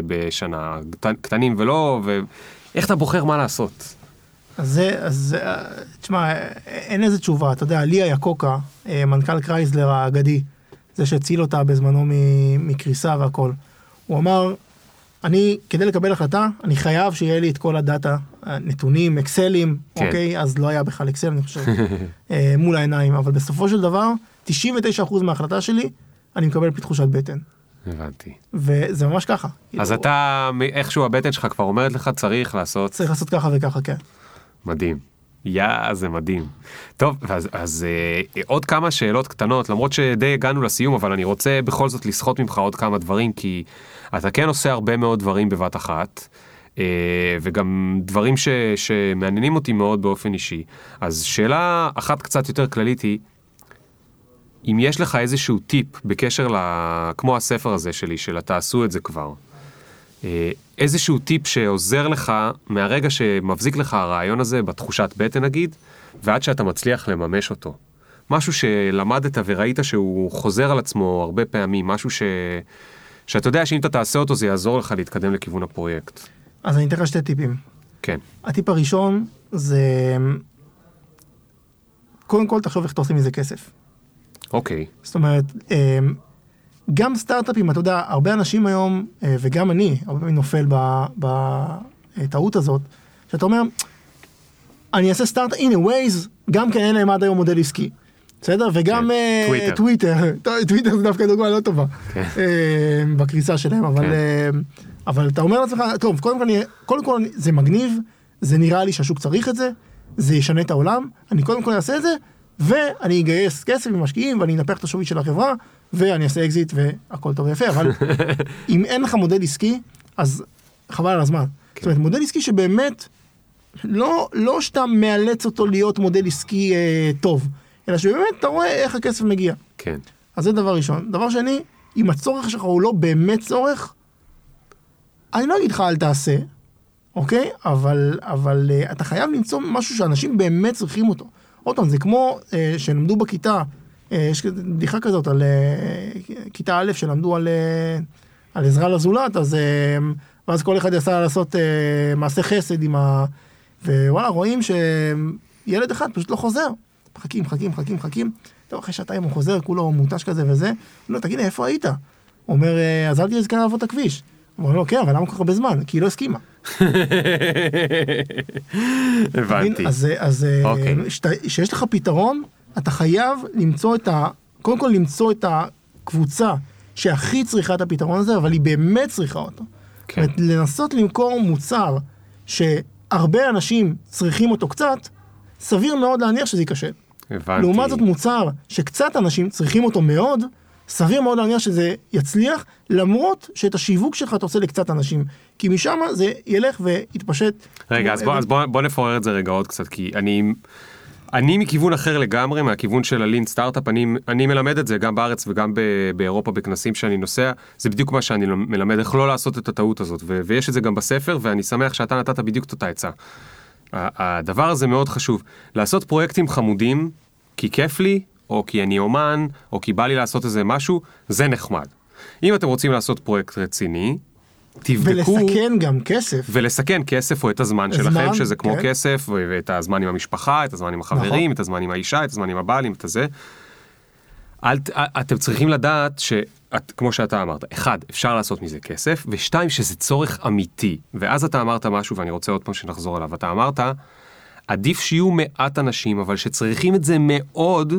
בשנה, קט- קטנים ולא, ואיך אתה בוחר מה לעשות? אז זה, אז אה, תשמע, אין איזה תשובה, אתה יודע, לי איאקוקה, אה, מנכ"ל קרייזלר האגדי, זה שהציל אותה בזמנו מקריסה והכל, הוא אמר, אני, כדי לקבל החלטה, אני חייב שיהיה לי את כל הדאטה, נתונים, אקסלים, כן. אוקיי? אז לא היה בכלל אקסל, אני חושב, אה, מול העיניים, אבל בסופו של דבר, 99% מההחלטה שלי, אני מקבל בתחושת בטן, הבנתי. וזה ממש ככה. אז אתה, איכשהו הבטן שלך כבר אומרת לך, צריך לעשות, צריך לעשות ככה וככה, כן. מדהים. יא, זה מדהים. טוב, אז, אז אה, עוד כמה שאלות קטנות, למרות שדי הגענו לסיום, אבל אני רוצה בכל זאת לסחוט ממך עוד כמה דברים, כי אתה כן עושה הרבה מאוד דברים בבת אחת. אה, וגם דברים ש, שמעניינים אותי מאוד באופן אישי. אז שאלה אחת קצת יותר כללית היא, אם יש לך איזשהו טיפ בקשר ל... כמו הספר הזה שלי, של התעשו את זה כבר, איזשהו טיפ שעוזר לך מהרגע שמבזיק לך הרעיון הזה בתחושת בטן נגיד, ועד שאתה מצליח לממש אותו. משהו שלמדת וראית שהוא חוזר על עצמו הרבה פעמים, משהו ש... שאתה יודע שאם אתה תעשה אותו זה יעזור לך להתקדם לכיוון הפרויקט. אז אני אתן לך שתי טיפים. כן, הטיפ הראשון זה קודם כל תחשוב איך אתה עושה מזה כסף. אוקיי, זאת אומרת, אמ, גם סטארט-אפים, אתה יודע, הרבה אנשים היום, אה, וגם אני, הרבה פעמים נופל בטעות הזאת, שאתה אומר, אני אעשה סטארט-אפ, הנה Waze, גם כן אין להם עד היום מודל עסקי. בסדר? וגם כן, אה, טוויטר. טוויטר, טוויטר זה דווקא דוגמה לא טובה, כן. אה, בקריסה שלהם, אבל, כן. אבל אתה אומר לעצמך, טוב, קודם כל, זה מגניב, זה נראה לי שהשוק צריך את זה, זה ישנה את העולם, אני קודם כל אעשה את זה, ואני אגייס כסף ממשקיעים, ואני אנפח את השווי של החברה, ואני אעשה אקזיט, והכל טוב ויפה, אבל אם אין לך מודל עסקי, אז חבל על הזמן. זאת אומרת, מודל עסקי שבאמת, לא, לא שאתה מאלץ אותו להיות מודל עסקי אה, טוב, אלא שבאמת אתה רואה איך הכסף מגיע. כן, אז זה דבר ראשון. דבר שני, אם הצורך שלך הוא לא באמת צורך, אני לא אגיד לך אל תעשה, אוקיי? אבל, אבל אה, אתה חייב למצוא משהו שאנשים באמת צריכים אותו. עוד פעם, זה כמו אה, שלמדו בכיתה, יש כזה בדיחה כזאת על אה, כיתה א' שלמדו על, אה, על עזרה לזולת, אז, אה, ואז כל אחד יצא לעשות אה, מעשה חסד עם ה... ווואלה, רואים שילד אחד פשוט לא חוזר. מחכים, מחכים, מחכים, מחכים. טוב, אחרי שעתיים הוא חוזר, כולו מותש כזה וזה. לא, תגיד לי, איפה היית? הוא אומר, "אה, אז אל תהיה זקן לעבוד את הכביש. הוא אומר לו, כן, אבל למה כל כך הרבה זמן? כי היא לא הסכימה. הבנתי. אז, אז אוקיי. כשיש לך פתרון, אתה חייב למצוא את ה... קודם כל למצוא את הקבוצה שהכי צריכה את הפתרון הזה, אבל היא באמת צריכה אותו. כן. זאת אומרת, לנסות למכור מוצר שהרבה אנשים צריכים אותו קצת, סביר מאוד להניח שזה ייכשל. הבנתי. לעומת זאת מוצר שקצת אנשים צריכים אותו מאוד, סביר מאוד להניח שזה יצליח, למרות שאת השיווק שלך אתה עושה לקצת אנשים. כי משם זה ילך ויתפשט. רגע, אז בוא, אז בוא, בוא נפורר את זה רגע עוד קצת, כי אני, אני מכיוון אחר לגמרי, מהכיוון של הלין סטארט-אפ, אני, אני מלמד את זה גם בארץ וגם ב, באירופה בכנסים שאני נוסע, זה בדיוק מה שאני מלמד, איך לא לעשות את הטעות הזאת, ו, ויש את זה גם בספר, ואני שמח שאתה נתת בדיוק את אותה עצה. הדבר הזה מאוד חשוב, לעשות פרויקטים חמודים, כי כיף לי, או כי אני אומן, או כי בא לי לעשות איזה משהו, זה נחמד. אם אתם רוצים לעשות פרויקט רציני, תבדקו... ולסכן גם כסף. ולסכן כסף או את הזמן זמן, שלכם, שזה כמו כן. כסף, ואת הזמן עם המשפחה, את הזמן עם החברים, נכון. את הזמן עם האישה, את הזמן עם הבעלים, את הזה. אל, ת- אתם צריכים לדעת שאת, כמו שאתה אמרת, אחד, אפשר לעשות מזה כסף, ושתיים, שזה צורך אמיתי. ואז אתה אמרת משהו, ואני רוצה עוד פעם שנחזור אליו, אתה אמרת, עדיף שיהיו מעט אנשים, אבל שצריכים את זה מאוד,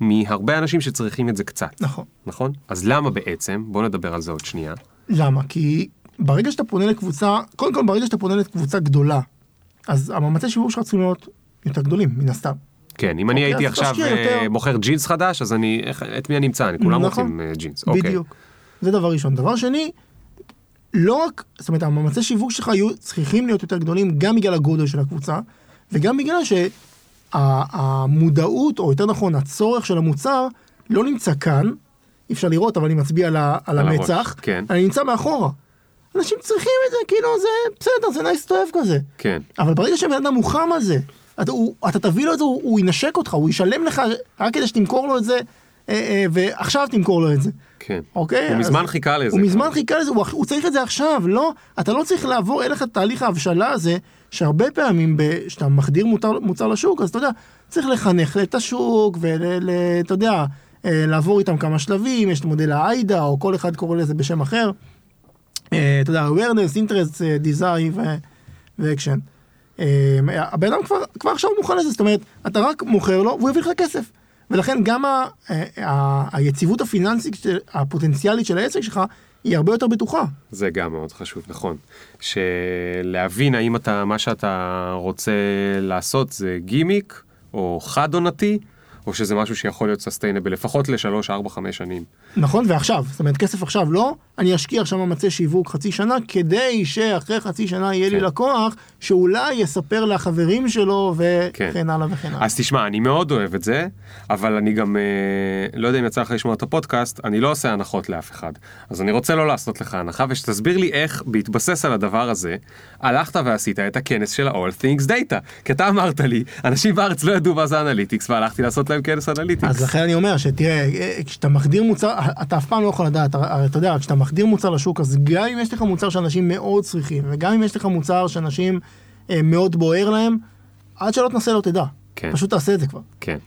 מהרבה אנשים שצריכים את זה קצת. נכון. נכון? אז למה בעצם? בוא נדבר על זה עוד שנייה. למה? כי ברגע שאתה פונה לקבוצה, קודם כל ברגע שאתה פונה לקבוצה גדולה, אז המאמצי שיווק שלך צריכים להיות יותר גדולים, מן הסתם. כן, אם אני אוקיי, הייתי עכשיו תשקיע אה. מוכר ג'ינס חדש, אז אני, את מי אני אמצא? אני כולם נכון. רוצים אה, ג'ינס. אוקיי. בדיוק. זה דבר ראשון. דבר שני, לא רק, זאת אומרת, המאמצי שיווק שלך יהיו צריכים להיות יותר גדולים גם בגלל הגודל של הקבוצה, וגם בגלל שהמודעות, או יותר נכון, הצורך של המוצר, לא נמצא כאן, אי אפשר לראות, אבל אני מצביע על, על המצח, כן. אני נמצא מאחורה. אנשים צריכים את זה, כאילו, זה בסדר, זה nice to have כזה. כן, אבל ברגע שבן אדם מוכן על זה, אתה, הוא, אתה תביא לו את זה, הוא, הוא ינשק אותך, הוא ישלם לך רק כדי שתמכור לו את זה, אה, אה, ועכשיו תמכור לו את זה. כן. אוקיי? הוא מזמן חיכה לזה. הוא מזמן כבר. חיכה לזה, הוא, הוא צריך את זה עכשיו, לא, אתה לא צריך לעבור, אין לך את תהליך ההבשלה הזה, שהרבה פעמים כשאתה מחדיר מוצר, מוצר לשוק, אז אתה יודע, צריך לחנך את השוק, ואתה יודע, אה, לעבור איתם כמה שלבים, יש את מודל האיידה, או כל אחד קורא לזה בשם אחר. אה, אתה יודע, awareness, interest, אה, desire ו action. אה, הבן אדם כבר, עכשיו מוכן לזה, זאת אומרת, אתה רק מוכר לו והוא יביא לך כסף. ולכן גם היציבות הפיננסית הפוטנציאלית של העסק שלך היא הרבה יותר בטוחה. זה גם מאוד חשוב, נכון. שלהבין האם אתה, מה שאתה רוצה לעשות זה גימיק, או חד עונתי, או שזה משהו שיכול להיות sustainable, לפחות לשלוש, ארבע, חמש שנים. נכון? ועכשיו, זאת אומרת, כסף עכשיו לא, אני אשקיע עכשיו מאמצי שיווק חצי שנה, כדי שאחרי חצי שנה יהיה לי כן. לקוח, שאולי יספר לחברים שלו, כן. וכן הלאה וכן הלאה. אז תשמע, אני מאוד אוהב את זה, אבל אני גם, אה, לא יודע אם יצא לך לשמוע את הפודקאסט, אני לא עושה הנחות לאף אחד. אז אני רוצה לא לעשות לך הנחה, ושתסביר לי איך, בהתבסס על הדבר הזה, הלכת ועשית את הכנס של ה-all things data. כי אתה אמרת לי, אנשים בארץ לא ידעו מה זה analytics, והלכתי לעשות להם כנס analytics. אז לכן אני אומר שתראה, אה, כשאתה מחדיר מוצר, אתה אף פעם לא יכול לדעת, הרי אתה יודע, כשאתה מחדיר מוצר לשוק, אז גם אם יש לך מוצר שאנשים מאוד צריכים, וגם אם יש לך מוצר שאנשים אה, מאוד בוער להם, עד שלא תנסה לא תדע. כן. פשוט תעשה את זה כבר. כן.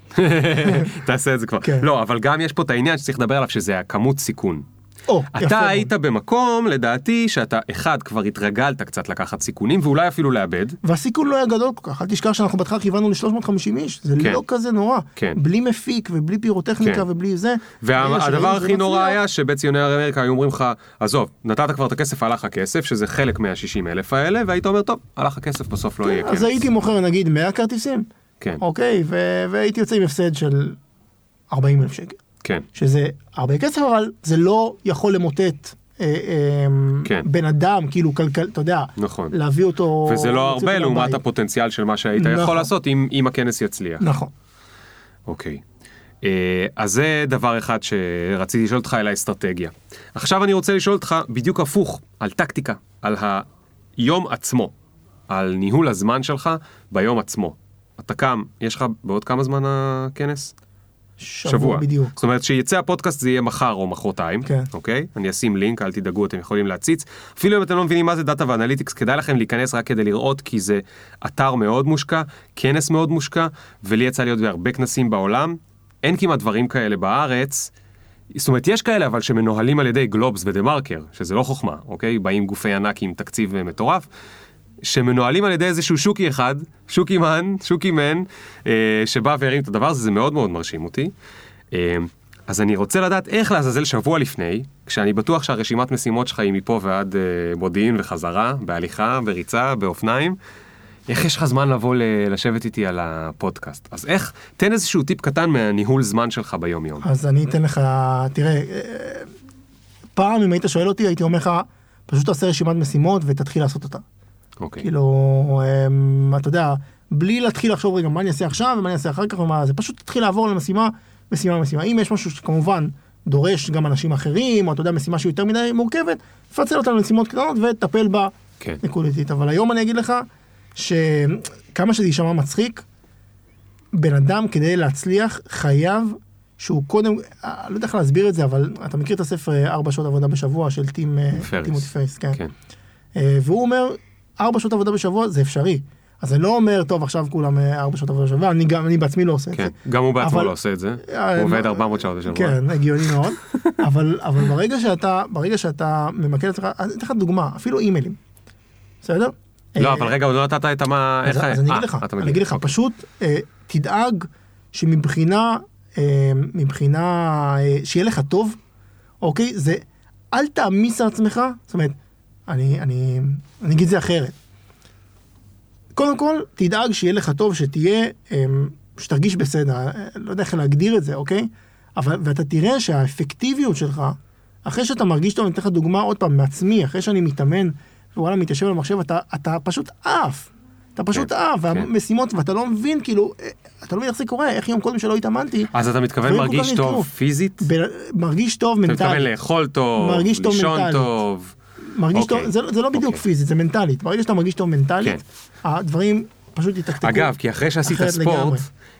תעשה את זה כבר. כן. לא, אבל גם יש פה את העניין שצריך לדבר עליו, שזה הכמות סיכון. או, יפה אתה מאוד. היית במקום, לדעתי, שאתה, אחד, כבר התרגלת קצת לקחת סיכונים, ואולי אפילו לאבד. והסיכון לא היה גדול כל כך, אל תשכח שאנחנו בהתחלה כיוונו ל-350 איש, זה כן. לא כזה נורא. כן. בלי מפיק ובלי פירוטכניקה כן. ובלי זה. והדבר שראו הכי שזה נורא היה שבציונר אמריקה היו אומרים לך, עזוב, נתת כבר את הכסף, הלך הכסף, שזה חלק מה-60 אלף האלה, והיית אומר, טוב, הלך הכסף, בסוף לא יהיה כנס. אז הייתי מוכר נגיד 100 כרטיסים, כן, אוקיי, ו- והייתי יוצא עם הפסד של 40 אלף שקל. כן, שזה הרבה כסף, אבל זה לא יכול למוטט אה, אה, כן. בן אדם, כאילו כלכל, אתה יודע, נכון. להביא אותו... וזה לא הרבה לעומת מהבית. הפוטנציאל של מה שהיית יכול נכון. לעשות אם אם הכנס יצליח. נכון. אוקיי. אה, אז זה דבר אחד שרציתי לשאול אותך על האסטרטגיה. עכשיו אני רוצה לשאול אותך בדיוק הפוך, על טקטיקה, על היום עצמו. על ניהול הזמן שלך ביום עצמו. אתה קם, יש לך בעוד כמה זמן הכנס? שבוע בדיוק. זאת אומרת שיצא הפודקאסט זה יהיה מחר או מחרתיים, כן. אוקיי? אני אשים לינק, אל תדאגו, אתם יכולים להציץ. אפילו אם אתם לא מבינים מה זה דאטה ו analytics, כדאי לכם להיכנס רק כדי לראות, כי זה אתר מאוד מושקע, כנס מאוד מושקע, ולי יצא להיות בהרבה כנסים בעולם. אין כמעט דברים כאלה בארץ. זאת אומרת, יש כאלה, אבל שמנוהלים על ידי גלובס ודה מרקר, שזה לא חוכמה, אוקיי? באים גופי ענק עם תקציב מטורף. שמנוהלים על ידי איזשהו שוקי אחד, שוקי מן, שוקי מן, אה, שבא והרים את הדבר הזה, זה מאוד מאוד מרשים אותי. אה, אז אני רוצה לדעת איך לעזאזל שבוע לפני, כשאני בטוח שהרשימת משימות שלך היא מפה ועד אה, מודיעין וחזרה, בהליכה, בריצה, באופניים, איך יש לך זמן לבוא ל- לשבת איתי על הפודקאסט? אז איך, תן איזשהו טיפ קטן מהניהול זמן שלך ביום יום. אז אני אתן לך, תראה, אה, פעם אם היית שואל אותי הייתי אומר לך, פשוט תעשה רשימת משימות ותתחיל לעשות אותה. אוקיי. כאילו, אמ, אתה יודע, בלי להתחיל לחשוב רגע מה אני אעשה עכשיו ומה אני אעשה אחר כך ומה זה, פשוט תתחיל לעבור למשימה, משימה משימה. אם יש משהו שכמובן דורש גם אנשים אחרים, או אתה יודע, משימה שהיא יותר מדי מורכבת, תפצל אותה למשימות קטנות ותטפל בה כן. נקודתית. אבל היום אני אגיד לך, שכמה שזה יישמע מצחיק, בן אדם כדי להצליח חייב שהוא קודם, אה, לא יודע איך להסביר את זה, אבל אתה מכיר את הספר אה, ארבע שעות עבודה בשבוע של טים, אה. טימותי פייס, כן. כן. אה, והוא אומר, ארבע שעות עבודה בשבוע זה אפשרי. אז אני לא אומר, טוב, עכשיו כולם אה, ארבע שעות עבודה בשבוע, אני גם, אני בעצמי לא עושה את כן, זה. גם הוא בעצמו אבל- לא עושה את זה, אה, הוא עובד מה- 400 שעות בשבוע. כן, הגיוני מאוד. אבל, אבל ברגע שאתה, ברגע שאתה ממקד את עצמך, אני אתן לך דוגמה, אפילו אימיילים. בסדר? לא, אה, אבל רגע, עוד לא נתת את המה... אז. אז אני אה, אגיד לך, אני. אגיד לך, אוקיי. פשוט אה, תדאג שמבחינה, אה, מבחינה, אה, שיהיה לך טוב, אוקיי? זה, אל תעמיס על עצמך, זאת אומרת, אני, אני, אני אגיד את זה אחרת. קודם כל, תדאג שיהיה לך טוב, שתהיה, אה, שתרגיש בסדר, לא יודע איך להגדיר את זה, אוקיי? אבל, ואתה תראה שהאפקטיביות שלך, אחרי שאתה מרגיש טוב, אני אתן לך דוגמה עוד פעם מעצמי, אחרי שאני מתאמן, ווואלה, מתיישב על המחשב, אתה, אתה פשוט עף. אתה פשוט כן, עף, כן. והמשימות, ואתה לא מבין, כאילו, אה, אתה לא מבין איך זה קורה, איך יום קודם שלא התאמנתי, אז אתה מתכוון מרגיש טוב. פיזית? ב- מרגיש טוב אתה מתכוון מנטלית. לאכול טוב, לישון מנטלית. טוב. מרגיש אוקיי. טוב, זה, זה לא בדיוק אוקיי. פיזית, זה מנטלית. ברגע שאתה מרגיש טוב מנטלית, הדברים פשוט יתקתקו. אגב, כי אחרי שעשית ספורט, לגמרי.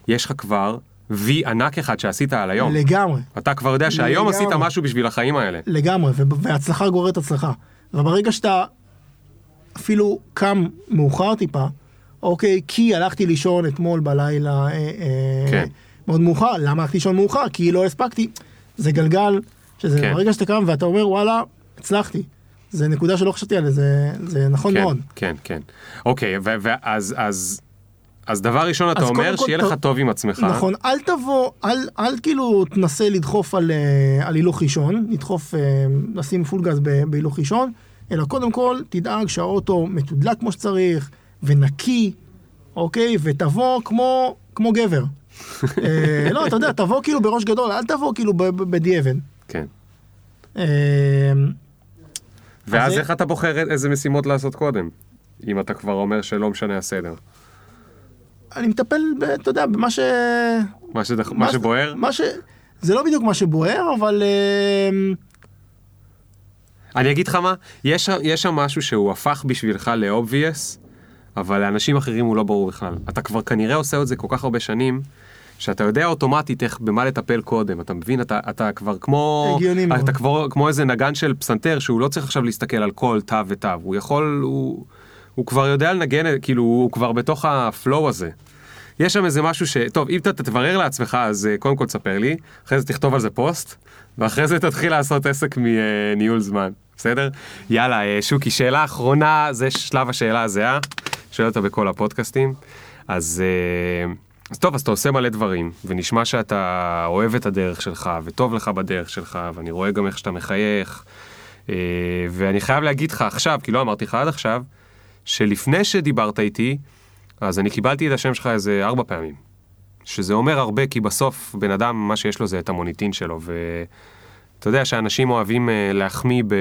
יש לך כבר וי ענק אחד שעשית על היום. לגמרי, אתה כבר יודע שהיום לגמרי. עשית משהו בשביל החיים האלה. לגמרי, והצלחה גוררת הצלחה. וברגע שאתה אפילו קם מאוחר טיפה, אוקיי, כי הלכתי לישון אתמול בלילה אה, אה, כן. מאוד מאוחר, למה הלכתי לישון מאוחר? כי לא הספקתי. זה גלגל, שזה כן. ברגע שאתה קם ואתה אומר וואלה, הצלחתי. זה נקודה שלא חשבתי עליה, זה, זה נכון כן, מאוד. כן, כן. אוקיי, ו- ואז, אז, אז דבר ראשון אתה אז אומר כל שיהיה ת- לך טוב עם עצמך. נכון, אל תבוא, אל, אל כאילו תנסה לדחוף על, אה, על הילוך ראשון, לדחוף, אה, לשים פול גז בהילוך ראשון, אלא קודם כל תדאג שהאוטו מתודלק כמו שצריך, ונקי, אוקיי? ותבוא כמו, כמו גבר. אה, לא, אתה יודע, תבוא כאילו בראש גדול, אל תבוא כאילו ב- ב- בדיעבד. כן. אה, ואז זה- איך אתה בוחר איזה משימות לעשות קודם? אם אתה כבר אומר שלא משנה הסדר. אני מטפל, ב, אתה יודע, במה ש... מה, שדח... מה שבוער? מה ש... זה לא בדיוק מה שבוער, אבל... אה, אני אגיד לך מה, יש, יש שם משהו שהוא הפך בשבילך ל-obvious, אבל לאנשים אחרים הוא לא ברור בכלל. אתה כבר כנראה עושה את זה כל כך הרבה שנים, שאתה יודע אוטומטית איך, במה לטפל קודם, אתה מבין? אתה, אתה כבר כמו... הגיוני מאוד. אתה כבר כמו איזה נגן של פסנתר, שהוא לא צריך עכשיו להסתכל על כל תו ותו, הוא יכול, הוא, הוא כבר יודע לנגן, כאילו, הוא כבר בתוך ה flow הזה. יש שם איזה משהו ש... טוב, אם אתה תברר לעצמך, אז אה, קודם כל תספר לי, אחרי זה תכתוב על זה פוסט, ואחרי זה תתחיל לעשות עסק מניהול זמן, בסדר? יאללה, אה, שוקי, שאלה אחרונה, זה שלב השאלה הזהה, שואל אותה בכל הפודקאסטים. אז, אה, אז טוב, אז אתה עושה מלא דברים, ונשמע שאתה אוהב את הדרך שלך, וטוב לך בדרך שלך, ואני רואה גם איך שאתה מחייך. אה, ואני חייב להגיד לך עכשיו, כי לא אמרתי לך עד עכשיו, שלפני שדיברת איתי, אז אני קיבלתי את השם שלך איזה ארבע פעמים. שזה אומר הרבה, כי בסוף בן אדם, מה שיש לו זה את המוניטין שלו, ואתה יודע שאנשים אוהבים אה, להחמיא ב...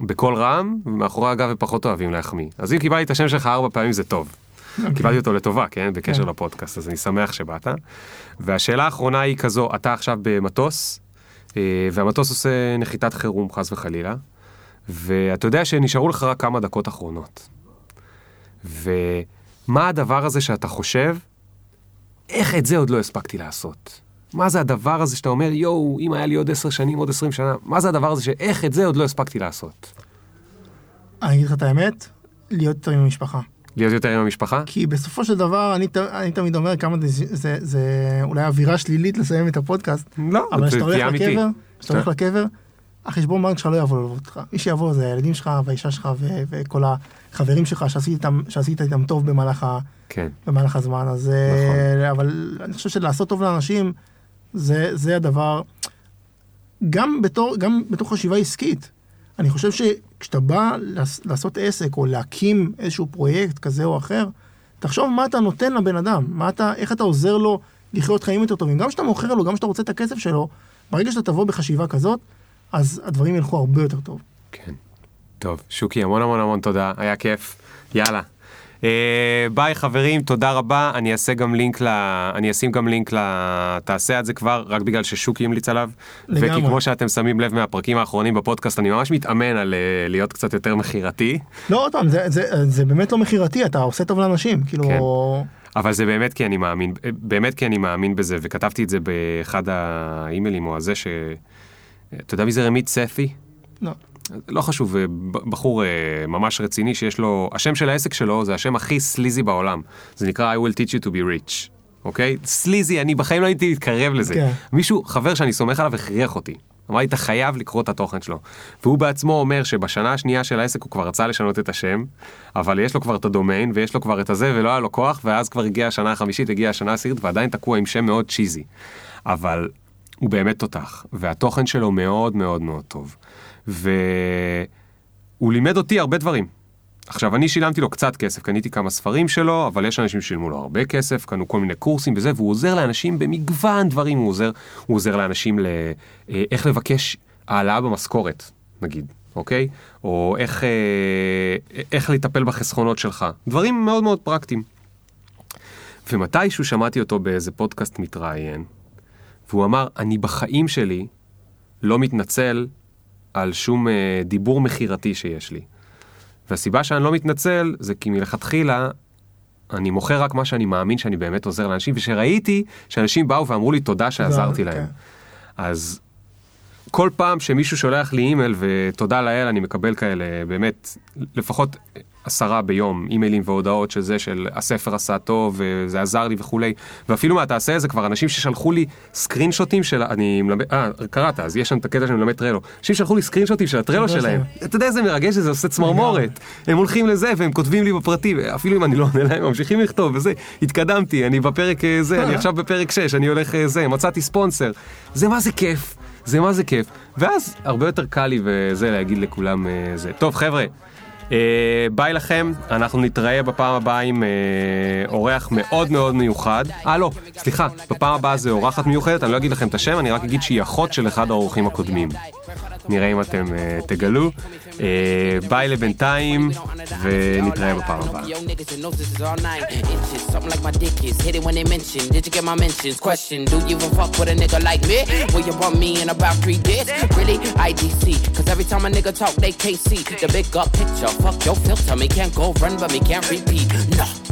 בקול רם, ומאחורי הגב הם פחות אוהבים להחמיא. אז אם קיבלתי את השם שלך ארבע פעמים זה טוב. קיבלתי אותו לטובה, כן? בקשר כן. לפודקאסט, אז אני שמח שבאת. והשאלה האחרונה היא כזו, אתה עכשיו במטוס, אה, והמטוס עושה נחיתת חירום, חס וחלילה, ואתה יודע שנשארו לך רק כמה דקות אחרונות. ומה הדבר הזה שאתה חושב, איך את זה עוד לא הספקתי לעשות? מה זה הדבר הזה שאתה אומר, יואו, אם היה לי עוד עשר שנים, עוד עשרים שנה, מה זה הדבר הזה שאיך את זה עוד לא הספקתי לעשות? אני אגיד לך את האמת, להיות יותר עם המשפחה. להיות יותר עם המשפחה? כי בסופו של דבר, אני, ת- אני תמיד אומר כמה זה, זה, זה אולי אווירה שלילית לסיים את הפודקאסט, לא, אבל זה כשאתה הולך תהיה אמיתי. לקבר, כשאתה הולך לקבר, החשבון בנק שלך לא יבוא ללוות אותך. מי שיבוא זה הילדים שלך והאישה שלך ו- וכל החברים שלך שעשית איתם, שעשית איתם טוב במהלך, ה- כן, במהלך הזמן. אז אה, אבל אני חושב שלעשות טוב לאנשים, זה, זה הדבר, גם בתור, גם בתור חשיבה עסקית. אני חושב שכשאתה בא לעשות עסק או להקים איזשהו פרויקט כזה או אחר, תחשוב מה אתה נותן לבן אדם, מה אתה, איך אתה עוזר לו לחיות חיים יותר טובים. גם כשאתה מוכר לו, גם כשאתה רוצה את הכסף שלו, ברגע שאתה תבוא בחשיבה כזאת, אז הדברים ילכו הרבה יותר טוב. כן. טוב, שוקי, המון המון המון תודה, היה כיף. יאללה. אה, ביי חברים, תודה רבה. אני אעשה גם לינק ל... אני אשים גם לינק ל... תעשה את זה כבר, רק בגלל ששוקי המליץ עליו. לגמרי. וכי כמו שאתם שמים לב מהפרקים האחרונים בפודקאסט, אני ממש מתאמן על אה, להיות קצת יותר מכירתי. לא, עוד פעם, זה, זה, זה באמת לא מכירתי, אתה עושה טוב לאנשים, כאילו... כן. אבל זה באמת כי אני מאמין, באמת כי אני מאמין בזה, וכתבתי את זה באחד האימיילים או הזה ש... אתה יודע מי זה רמית ספי? לא. לא חשוב, אה, בחור אה, ממש רציני שיש לו, השם של העסק שלו זה השם הכי סליזי בעולם. זה נקרא I will teach you to be rich, אוקיי? סליזי, אני בחיים לא הייתי מתקרב לזה. כן. מישהו, חבר שאני סומך עליו, הכריח אותי. אמר לי, אתה חייב לקרוא את התוכן שלו. והוא בעצמו אומר שבשנה השנייה של העסק הוא כבר רצה לשנות את השם, אבל יש לו כבר את הדומיין, ויש לו כבר את הזה, ולא היה לו כוח, ואז כבר הגיעה השנה החמישית, הגיעה השנה העשירית, ועדיין תקוע עם שם מאוד צ'יזי. אבל הוא באמת תותח, והתוכן שלו מאוד מאוד מאוד טוב. והוא לימד אותי הרבה דברים. עכשיו, אני שילמתי לו קצת כסף, קניתי כמה ספרים שלו, אבל יש אנשים ששילמו לו הרבה כסף, קנו כל מיני קורסים וזה, והוא עוזר לאנשים במגוון דברים, הוא עוזר, הוא עוזר לאנשים ל... אה, איך לבקש העלאה במשכורת, נגיד, אוקיי? או איך, אה, איך לטפל בחסכונות שלך, דברים מאוד מאוד פרקטיים. ומתישהו שמעתי אותו באיזה פודקאסט מתראיין, והוא אמר, אני בחיים שלי לא מתנצל על שום אה, דיבור מכירתי שיש לי. והסיבה שאני לא מתנצל זה כי מלכתחילה אני מוכר רק מה שאני מאמין שאני באמת עוזר לאנשים, ושראיתי שאנשים באו ואמרו לי תודה שעזרתי כן. להם. אז כל פעם שמישהו שולח לי אימייל, ותודה לאל, אני מקבל כאלה, באמת, לפחות עשרה ביום, אימיילים והודעות של זה, של הספר עשה טוב, וזה עזר לי וכולי. ואפילו מה, תעשה את זה כבר, אנשים ששלחו לי screenshot־ים של, אני מלמד, אה, קראת, אז יש שם את הקטע שאני מלמד טרלו. אנשים שלחו לי screenshot־ים של ה Trello Trello שלהם. אתה יודע איזה מרגש זה, עושה צמרמורת. הם הולכים לזה, והם כותבים לי בפרטי, אפילו אם אני לא עונה להם, הם ממשיכים לכתוב, וזה, התקדמתי, אני בפרק אה, זה, אני עכשיו בפרק 6, אני הולך אה, זה, מצאתי ספונסר. זה מה זה כיף. זה מה זה כיף. ואז הרבה יותר קל לי וזה להגיד לכולם אה, זה. טוב חבר'ה, אה, ביי לכם, אנחנו נתראה בפעם הבאה עם אה, אורח מאוד מאוד מיוחד. אה לא, סליחה, בפעם הבאה זה אורחת מיוחדת, אני לא אגיד לכם את השם, אני רק אגיד שהיא אחות של אחד האורחים הקודמים. נראה אם אתם אה, תגלו. אה, ביי לבינתיים, ונתראה בפעם הבאה. Yo, niggas and noses is all nine inches. Something like my dick is. Hit it when they mention. Did you get my mentions? Question. Do you even fuck with a nigga like me? Will you bump me in about three days? Really? IDC. Cause every time a nigga talk, they KC. The big up picture. Fuck your filter. Me can't go run, but me can't repeat. No.